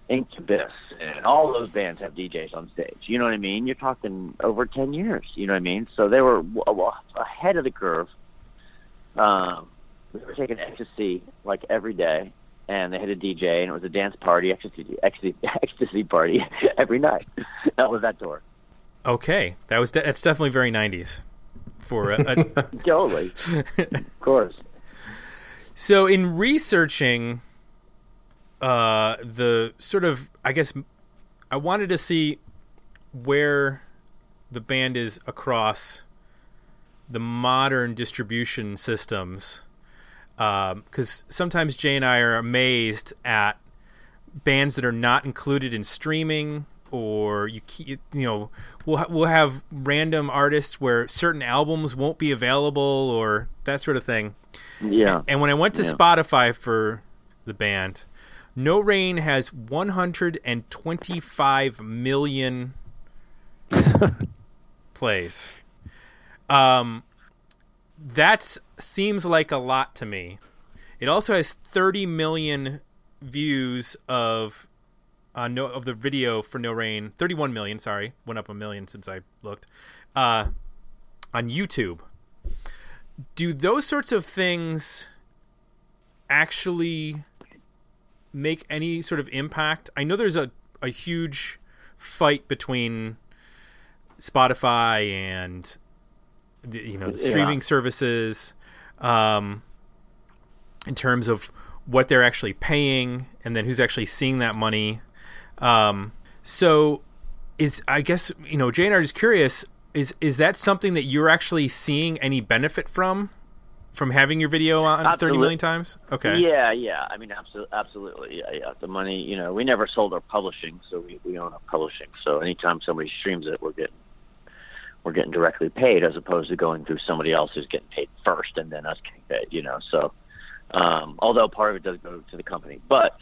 Incubus and all those bands have DJs on stage. You know what I mean? You're talking over 10 years. You know what I mean? So they were ahead of the curve. Um, we were taking ecstasy like every day, and they had a DJ, and it was a dance party, ecstasy, ecstasy, ecstasy party every night. That was that tour.
Okay, that was de- that's definitely very '90s for a, a
Totally, of course.
So, in researching uh, the sort of, I guess, I wanted to see where the band is across the modern distribution systems. Because sometimes Jay and I are amazed at bands that are not included in streaming, or you you know we'll ha- we'll have random artists where certain albums won't be available, or that sort of thing.
Yeah.
And when I went to
Yeah.
Spotify for the band, No Rain has 125 million plays. Um, that seems like a lot to me. It also has 30 million views of uh, no of the video for No Rain. 31 million, sorry, went up a million since I looked. Uh, on YouTube do those sorts of things actually make any sort of impact? I know there's a, a huge fight between Spotify and the, you know the
Yeah.
streaming services um, in terms of what they're actually paying and then who's actually seeing that money. Um, so is I guess you know Jane, I'm curious is is that something that you're actually seeing any benefit from from having your video on 30
Absolute-
million times? Okay.
Yeah, yeah. I mean, absolutely, absolutely. Yeah, yeah. The money, you know, we never sold our publishing, so we, we own our publishing. So anytime somebody streams it, we're getting we're getting directly paid, as opposed to going through somebody else who's getting paid first and then us getting paid. You know, so um, although part of it does go to the company, but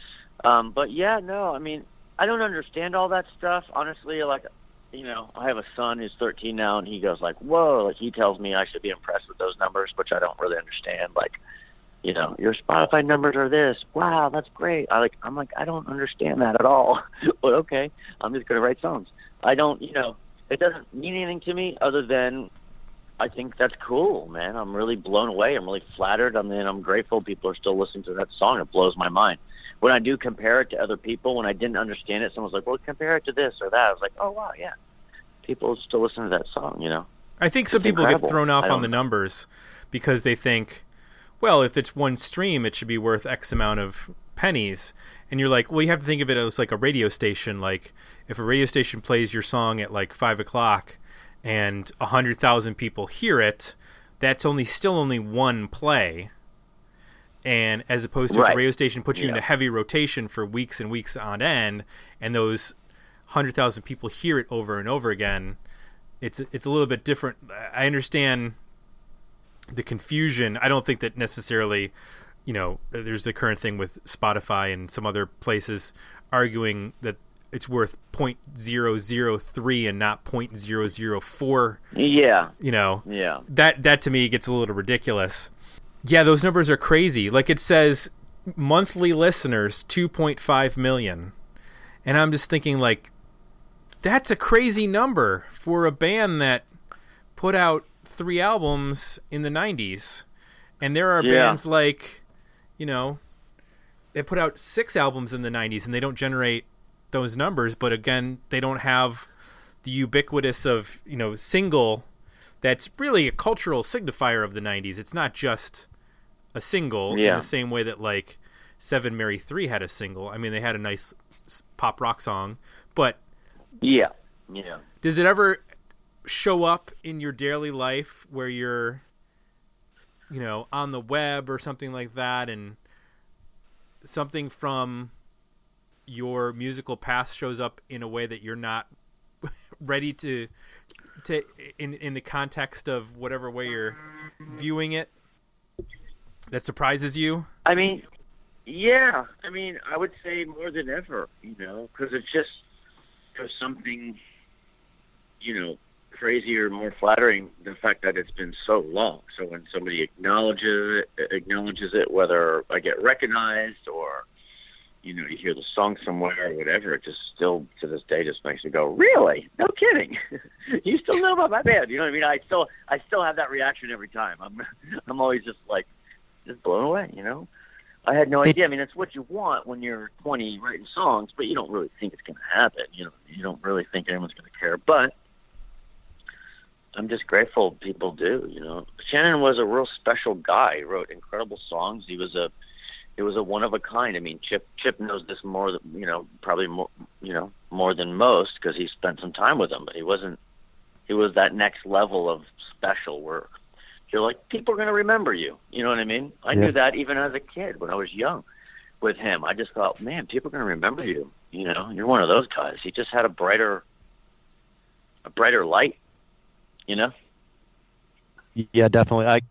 um, but yeah, no. I mean, I don't understand all that stuff, honestly. Like, you know, I have a son who's 13 now, and he goes like, "Whoa!" Like he tells me I should be impressed with those numbers, which I don't really understand. Like you know, your Spotify numbers are this. Wow, that's great. I like I'm like I don't understand that at all. but okay, I'm just gonna write songs. I don't, you know, it doesn't mean anything to me other than I think that's cool, man. I'm really blown away. I'm really flattered. I mean, I'm grateful people are still listening to that song. It blows my mind. When I do compare it to other people, when I didn't understand it, someone's like, "Well, compare it to this or that." I was like, "Oh wow, yeah." People still listen to that song, you know.
I think some
It's
people get thrown off on the numbers because they think, well, if it's one stream, it should be worth X amount of pennies. And you're like, well, you have to think of it as like a radio station. Like, if a radio station plays your song at like five o'clock and a hundred thousand people hear it, that's only still only one play. And as opposed to
Right.
a radio station puts you
Yeah.
into heavy rotation for weeks and weeks on end, and those hundred thousand people hear it over and over again, it's it's a little bit different. I understand the confusion. I don't think that necessarily, you know, there's the current thing with Spotify and some other places arguing that it's worth point zero zero three and not point zero zero four.
Yeah,
You know,
yeah.
that that to me gets a little ridiculous. Yeah, those numbers are crazy. Like it says monthly listeners 2.5 million. And I'm just thinking like that's a crazy number for a band that put out 3 albums in the 90s. And there are
Yeah.
bands like you know they put out 6 albums in the 90s and they don't generate those numbers, but again, they don't have the ubiquitous of, you know, single that's really a cultural signifier of the 90s. It's not just a single in the same way that like Seven Mary 3 had a single. I mean, they had a nice pop rock song, but
Yeah, yeah.
does it ever show up in your daily life where you're you know, on the web or something like that and something from your musical past shows up in a way that you're not ready to to in in the context of whatever way you're viewing it that surprises you
I mean, yeah. I mean, I would say more than ever, you know, because it's just there's something, you know, crazier, more flattering the fact that it's been so long. So when somebody acknowledges it, acknowledges it, whether I get recognized or, you know, you hear the song somewhere or whatever, it just still to this day just makes me go, really? No kidding. you still know about my band? You know what I mean? I still I still have that reaction every time. I'm I'm always just like just blown away. You know. I had no idea. I mean, it's what you want when you're 20 writing songs, but you don't really think it's going to happen. You know, you don't really think anyone's going to care. But I'm just grateful people do. You know, Shannon was a real special guy. He wrote incredible songs. He was a he was a one of a kind. I mean, Chip Chip knows this more than you know, probably more you know more than most because he spent some time with him. But he wasn't. He was that next level of special where you're like people are going to remember you. You know what I mean? I
Yeah.
knew that even as a kid when I was young with him. I just thought, man, people are going to remember you. You know, you're one of those guys. He just had a brighter, a brighter light. You know?
Yeah, definitely. I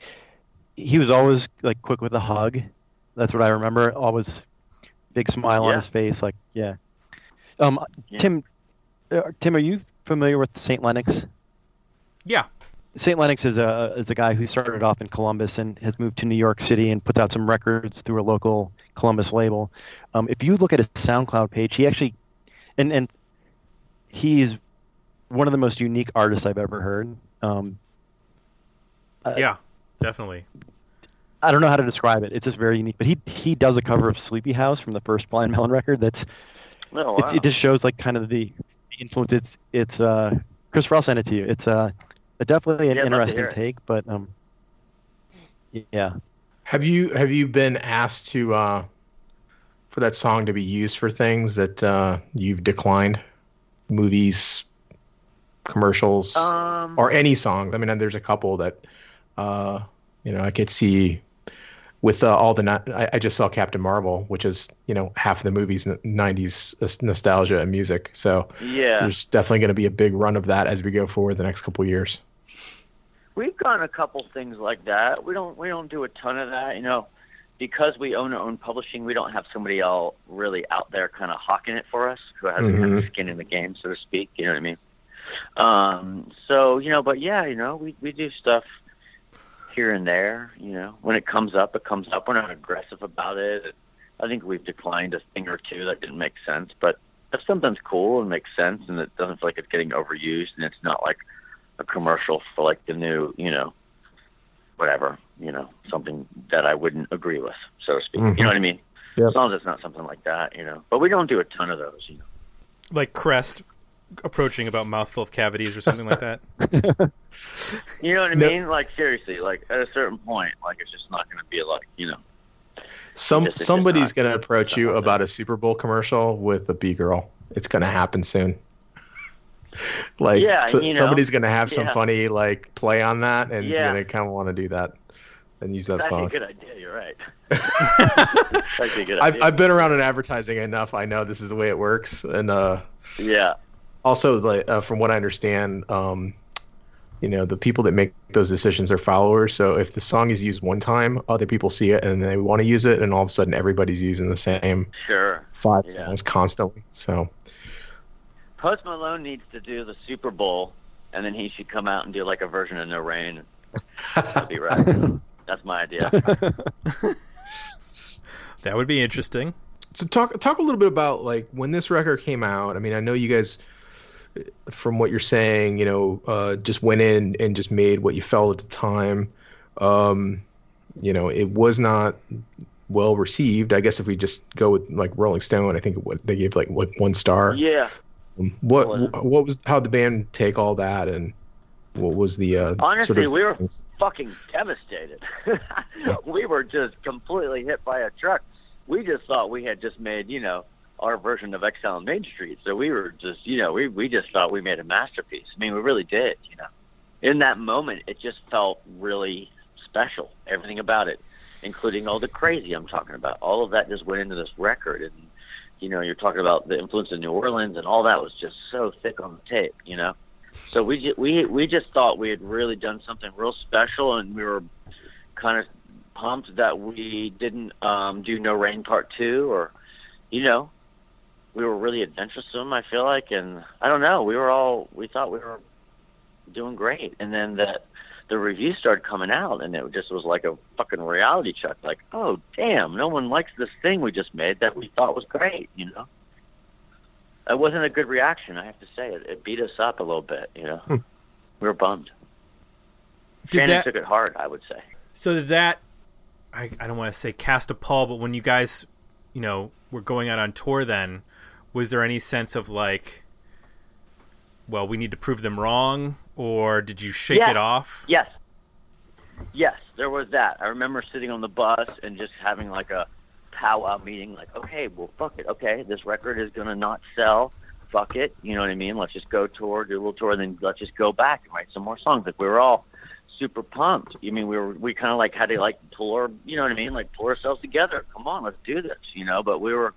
he was always like quick with a hug. That's what I remember. Always big smile on his face. Like yeah. Um,
Yeah.
Tim, uh, Tim, are you familiar with Saint Lenox?
yeah
Saint Lenox is a is a guy who started off in Columbus and has moved to New York City and puts out some records through a local Columbus label. Um, if you look at his SoundCloud page, he actually, and and he's one of the most unique artists I've ever heard. Um, Uh,
yeah definitely
I don't know how to describe it. It's just very unique. But he he does a cover of Sleepyhouse from the first Blind Melon record. That's
Oh,
it's,
wow.
it just shows like kind of the, the influence. It's it's uh Christopher. I'll send it to you. It's uh definitely an
Yeah, I'd love to
interesting take, but um yeah.
Have you have you been asked to uh, for that song to be used for things that uh, you've declined, movies, commercials,
um,
or any song? I mean, there's a couple that uh, You know, I could see with uh, all the I, I just saw Captain Marvel, which is you know half of the movie's n- '90s nostalgia and music. So
Yeah.
there's definitely going to be a big run of that as we go forward the next couple years.
We've done a couple things like that. We don't we don't do a ton of that, you know, because we own our own publishing. We don't have somebody all really out there kind of hawking it for us who has
Mhm.
skin in the game, so to speak. You know what I mean? Um, so you know, but yeah, you know, we we do stuff here and there. You know, when it comes up, it comes up. We're not aggressive about it. I think we've declined a thing or two that didn't make sense, but if something's cool and makes sense and it doesn't feel like it's getting overused and it's not like a commercial for like the new, you know, whatever, you know, something that I wouldn't agree with, so to speak.
Mhm.
You know what I mean?
Yep.
As long as it's not something like that, you know. But we don't do a ton of those, you know.
Like Crest approaching about mouthful of cavities or something like that.
You know what I
No.
mean? Like seriously, like at a certain point, like it's just not going to be like, you know.
Some
Yes, it did
somebody's going to approach you about a Super Bowl commercial with a Bee girl. It's going to happen soon. like
Yeah,
so-
you know,
somebody's going to have some
yeah.
funny like play on that, and he's
Yeah.
going to kind of want to do that and use that
That's
song.
a good idea. You're right. That's a good
I've. I've been around in advertising enough. I know this is the way it works, and uh,
yeah.
Also like uh, from what I understand, um, you know, the people that make those decisions are followers. So if the song is used one time, other people see it and they want to use it, and all of a sudden everybody's using the same
Sure.
five
Yeah.
songs constantly. So
Post Malone needs to do the Super Bowl, and then he should come out and do like a version of No Rain. That'd be right. That's my idea.
That would be interesting.
so talk talk a little bit about like when this record came out. I mean, I know you guys, from what you're saying, you know, uh, just went in and just made what you felt at the time. Um, you know, it was not well received. I guess if we just go with like Rolling Stone, I think it, would- they gave like what one star.
Yeah.
Um, What
Well,
what was how the band take all that and what was the uh,
Honestly,
sort of
we were fucking devastated. we were just completely hit by a truck. We just thought we had just made, you know, our version of Exile on Main Street. So we were just, you know, we, we just thought we made a masterpiece. I mean, we really did, you know. In that moment, it just felt really special. Everything about it, including all the crazy I'm talking about. All of that just went into this record. And, you know, you're talking about the influence of New Orleans and all that was just so thick on the tape, you know. So we just, we we just thought we had really done something real special, and we were kind of pumped that we didn't um, do No Rain Part Two, or you know, we were really adventuresome. I feel like, and I don't know, we were all we thought we were doing great, and then that the reviews started coming out, and it just was like a fucking reality check. Like, oh damn, no one likes this thing we just made that we thought was great, you know. It wasn't a good reaction, I have to say. It, it beat us up a little bit, you know.
Hmm.
We were bummed.
Did
Shannon
that
took it hard, I would say.
so did that I, I don't want to say cast a pall, but when you guys, you know, were going out on tour then, was there any sense of like well, we need to prove them wrong or did you shake
Yeah.
it off?
Yes. Yes, there was that. I remember sitting on the bus and just having like a powwow meeting, like, okay, well, fuck it. Okay, this record is going to not sell. Fuck it. You know what I mean? Let's just go tour, do a little tour, and then let's just go back and write some more songs. Like, we were all super pumped. I mean, we were, we kind of like had to like pull our, you know what I mean? Like, pull ourselves together. Come on, let's do this, you know? But we were,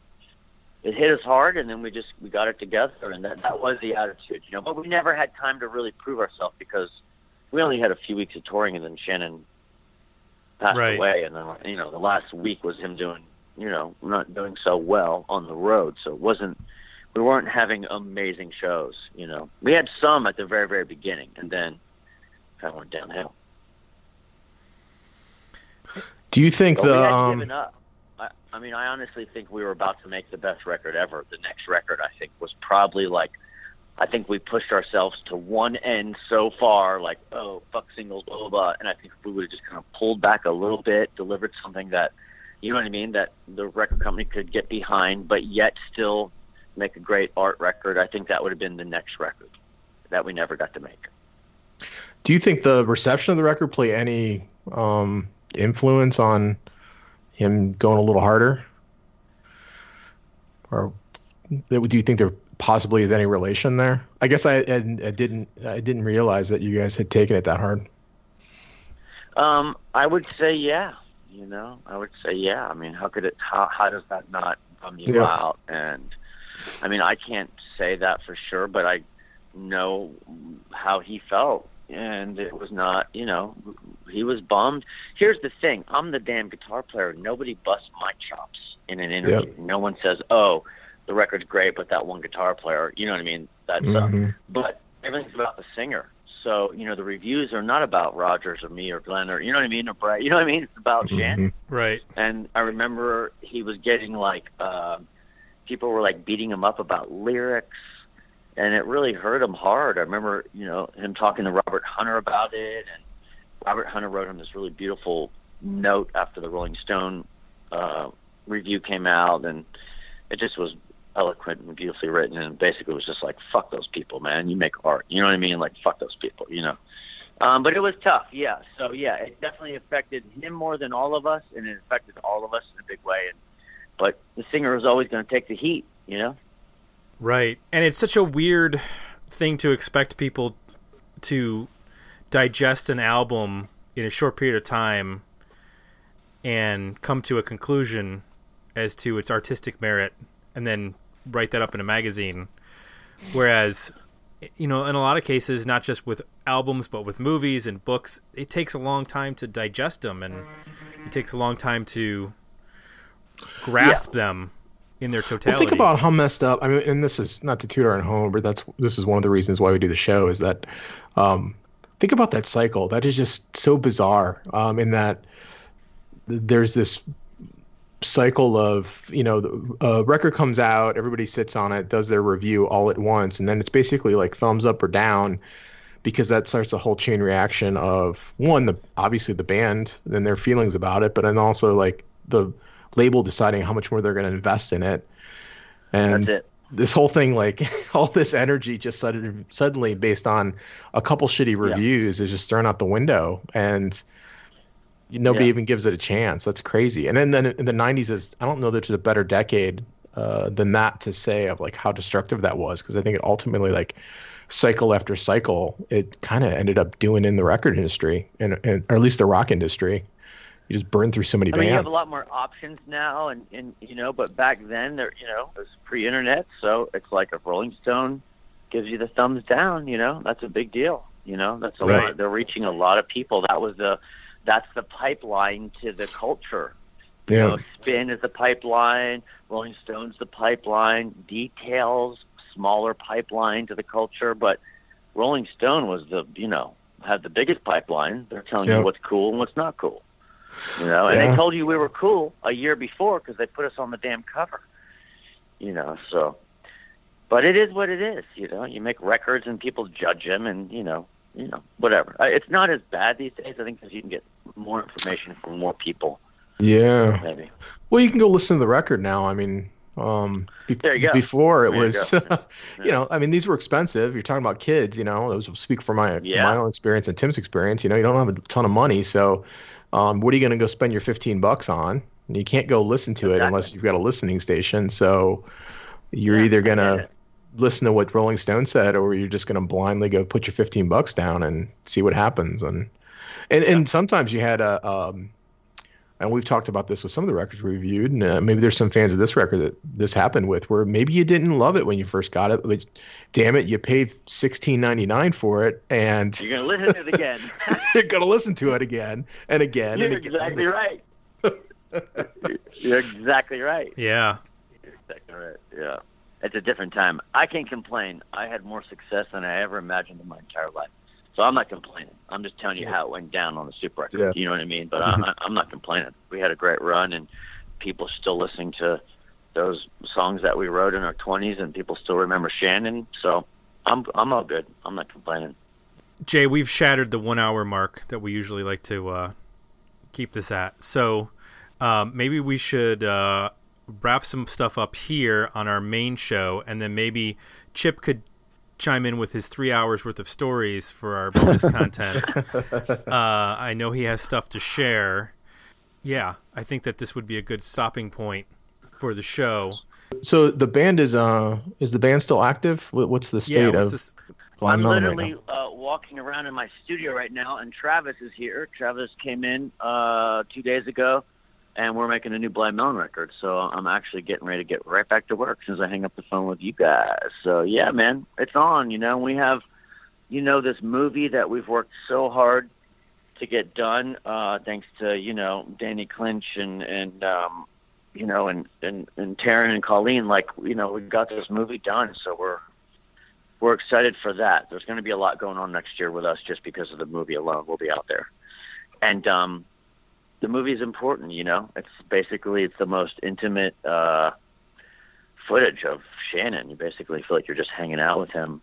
it hit us hard and then we just, we got it together. And that, that was the attitude, you know? But we never had time to really prove ourselves because we only had a few weeks of touring and then Shannon passed
Right.
away and then you know the last week was him doing you know not doing so well on the road so it wasn't we weren't having amazing shows you know we had some at the very very beginning and then kind of went downhill
Do you think
but we
the
had
um,
given up I, mean I honestly think we were about to make the best record ever the next record I think was probably like I think we pushed ourselves to one end so far, like, oh, fuck singles, blah, blah, blah. And I think we would have just kind of pulled back a little bit, delivered something that, you know what I mean, that the record company could get behind, but yet still make a great art record, I think that would have been the next record that we never got to make.
do you think the reception of the record play any um, influence on him going a little harder? Or do you think there possibly is any relation there? I guess I, I, I didn't I didn't realize that you guys had taken it that hard.
Um, I would say yeah. You know, I would say yeah. I mean, how could it? How how does that not bum you
Yeah.
out? And I mean, I can't say that for sure, but I know how he felt, and it was not. You know, he was bummed. Here's the thing: I'm the damn guitar player. Nobody busts my chops in an interview. No one says, "Oh, the record's great, but that one guitar player." You know what I mean? That's uh,
Mhm.
but everything's about the singer. So you know the reviews are not about Rogers or me or Glen or you know what I mean or Brad. You know what I mean? It's about Shannon.
Mhm.
Right.
And I remember he was getting like uh, people were like beating him up about lyrics, and it really hurt him hard. I remember you know him talking to Robert Hunter about it, and Robert Hunter wrote him this really beautiful note after the Rolling Stone uh, review came out, and it just was eloquent and beautifully written, and basically was just like fuck those people, man. You make art, you know what I mean? Like fuck those people, you know. Um, but it was tough, yeah. So yeah, it definitely affected him more than all of us, and it affected all of us in a big way. And but the singer is always going to take the heat, you know.
Right. And it's such a weird thing to expect people to digest an album in a short period of time and come to a conclusion as to its artistic merit and then write that up in a magazine. Whereas, you know, in a lot of cases, not just with albums, but with movies and books, it takes a long time to digest them and it takes a long time to grasp them in their
Well, think about how messed up. I mean, and this is not to toot our own home, but that's this is one of the reasons why we do the show. Is that um, think about that cycle? That is just so bizarre. Um, in that there's this cycle of you know the a record comes out, everybody sits on it, does their review all at once, and then it's basically like thumbs up or down because that starts a whole chain reaction of one the obviously the band and their feelings about it, but then also like the label deciding how much more they're going to invest in it. And
it.
this whole thing, like all this energy, just suddenly, suddenly based on a couple shitty reviews, is just thrown out the window, and nobody
Yeah.
even gives it a chance. That's crazy. And then, then in the '90s, is I don't know that there's a better decade uh, than that to say of like how destructive that was, because I think it ultimately like cycle after cycle, it kind of ended up doing in the record industry, and, and or at least the rock industry. You just burn through so many
I mean,
bands.
you have a lot more options now, and, and you know, but back then, there, you know, it was pre-internet, so it's like if Rolling Stone gives you the thumbs down, you know, that's a big deal. You know, that's a
Right.
lot. They're reaching a lot of people. That was the, that's the pipeline to the culture. You
yeah.
know, Spin is the pipeline. Rolling Stone's the pipeline. Details, smaller pipeline to the culture, but Rolling Stone was the, you know, had the biggest pipeline. They're telling you what's cool and what's not cool. You know, and
Yeah.
they told you we were cool a year before because they put us on the damn cover. You know, so. But it is what it is. You know, you make records and people judge them, and you know, you know, whatever. It's not as bad these days. I think because you can get more information from more people.
Yeah.
Maybe.
Well, you can go listen to the record now. I mean, um, be-
There you go.
before it
There you
was, you know, I mean, these were expensive. You're talking about kids, you know. Those speak for my
Yeah.
my own experience and Tim's experience. You know, you don't have a ton of money, so um, what are you going to go spend your 15 bucks on? You can't go listen to it
Exactly.
unless you've got a listening station. So you're
Yeah,
either going to listen to what Rolling Stone said, or you're just going to blindly go put your 15 bucks down and see what happens. And and, and sometimes you had a, um, and we've talked about this with some of the records we reviewed, and uh, maybe there's some fans of this record that this happened with, where maybe you didn't love it when you first got it, but damn it, you paid 16.99 for it, and
You're gonna listen to it again.
you're gonna listen to it again and again
You're
and again.
exactly right. You're exactly right.
Yeah.
You're exactly right. Yeah. It's a different time. I can't complain. I had more success than I ever imagined in my entire life. So I'm not complaining. I'm just telling you how it went down on the Soup record.
Yeah.
You know what I mean? But I, I'm not complaining. We had a great run, and people still listening to those songs that we wrote in our 20s, and people still remember Shannon. So I'm I'm all good. I'm not complaining.
Jay, we've shattered the one hour mark that we usually like to uh, keep this at. So um, maybe we should uh, wrap some stuff up here on our main show, and then maybe Chip could chime in with his three hours worth of stories for our bonus content. Uh, I know he has stuff to share. Yeah, I think that this would be a good stopping point for the show.
So the band is uh is the band still active? What's the
Yeah,
state
what's
of
this?
Blind
I'm
Melon right
literally
now?
uh, walking around in my studio right now, and Travis is here. Travis came in uh, two days ago, and we're making a new Blind Melon record. So I'm actually getting ready to get right back to work since I hang up the phone with you guys. So yeah, man, it's on. You know, we have, you know, this movie that we've worked so hard to get done, uh, thanks to you know Danny Clinch and and um, you know and and and Taryn and Colleen. Like you know, we got this movie done, so we're we're excited for that. There's going to be a lot going on next year with us just because of the movie alone. We'll be out there, and um, the movie is important. You know, it's basically it's the most intimate uh, footage of Shannon. You basically feel like you're just hanging out with him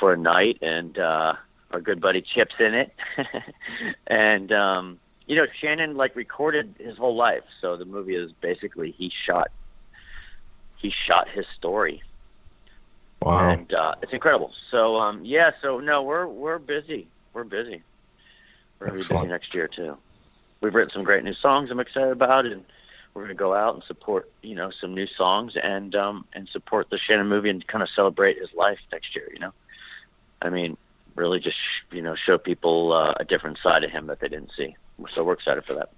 for a night, and uh, our good buddy Chip's in it, and um, you know Shannon like recorded his whole life. So the movie is basically he shot he shot his story
Wow.
and uh, it's incredible. So um, yeah, so no, we're we're busy. We're busy. We're gonna be busy next year too. We've written some great new songs. I'm excited about, and we're gonna go out and support you know some new songs and um, and support the Shannon movie and kind of celebrate his life next year. You know, I mean, really just you know show people uh, a different side of him that they didn't see. So we're excited for that.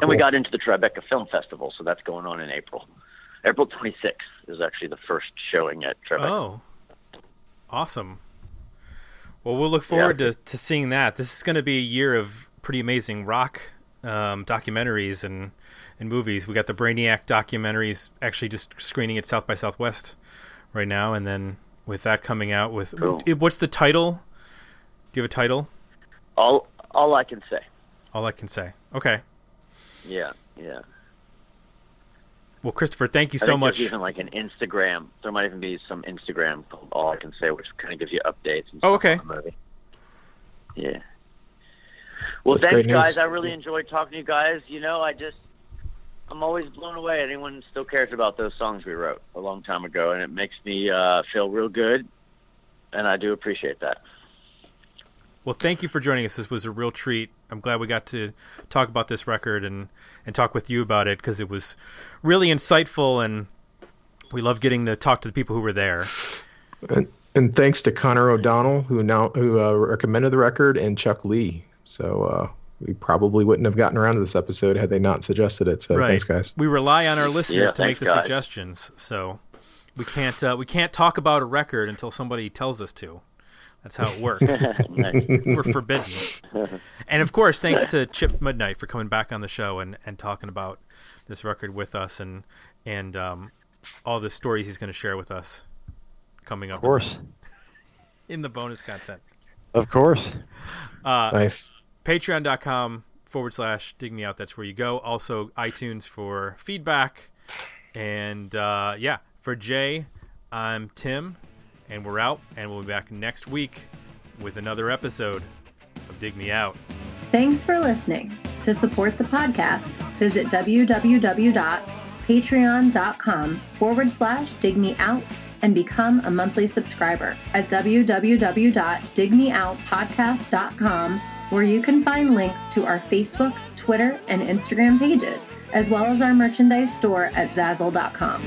And we got into the Tribeca Film Festival, so that's going on in April. April 26th is actually the first showing at Tribeca.
Oh, awesome. Well, we'll look forward to, to seeing that. This is going to be a year of pretty amazing rock um, documentaries and, and movies. We got the Brainiac documentaries actually just screening at South by Southwest right now, and then with that coming out with
Cool.
what's the title? Do you have a title?
All all I can say.
All I can say. Okay.
Yeah, yeah.
Well, Christopher, thank you so much.
Even like an Instagram. There might even be some Instagram called All I Can Say, which kind of gives you updates. And
Oh, okay.
on the movie. Yeah. Well,
That's
thanks, guys. I really enjoyed talking to you guys. You know, I just, I'm always blown away. Anyone still cares about those songs we wrote a long time ago, and it makes me uh, feel real good. And I do appreciate that.
Well, thank you for joining us. This was a real treat. I'm glad we got to talk about this record and, and talk with you about it because it was really insightful and we love getting to talk to the people who were there.
And, and thanks to Connor O'Donnell, who now who uh, recommended the record, and Chuck Lee. So uh, we probably wouldn't have gotten around to this episode had they not suggested it. So
right.
thanks, guys.
We rely on our listeners
Yeah,
to make the
guys.
suggestions. So we can't uh, we can't talk about a record until somebody tells us to. That's how it works. We're forbidden. And of course, thanks to Chip Midnight for coming back on the show and, and talking about this record with us and and um, all the stories he's going to share with us coming up
Of course.
in the bonus content.
Of course.
Uh,
Nice.
Patreon.com forward slash dig me out. That's where you go. Also, iTunes for feedback. And uh, yeah, for Jay, I'm Tim, and we're out. And we'll be back next week with another episode of Dig Me Out.
Thanks for listening. To support the podcast, visit www.patreon.com forward slash dig me out and become a monthly subscriber at www.digmeoutpodcast.com where you can find links to our Facebook, Twitter, and Instagram pages, as well as our merchandise store at Zazzle.com.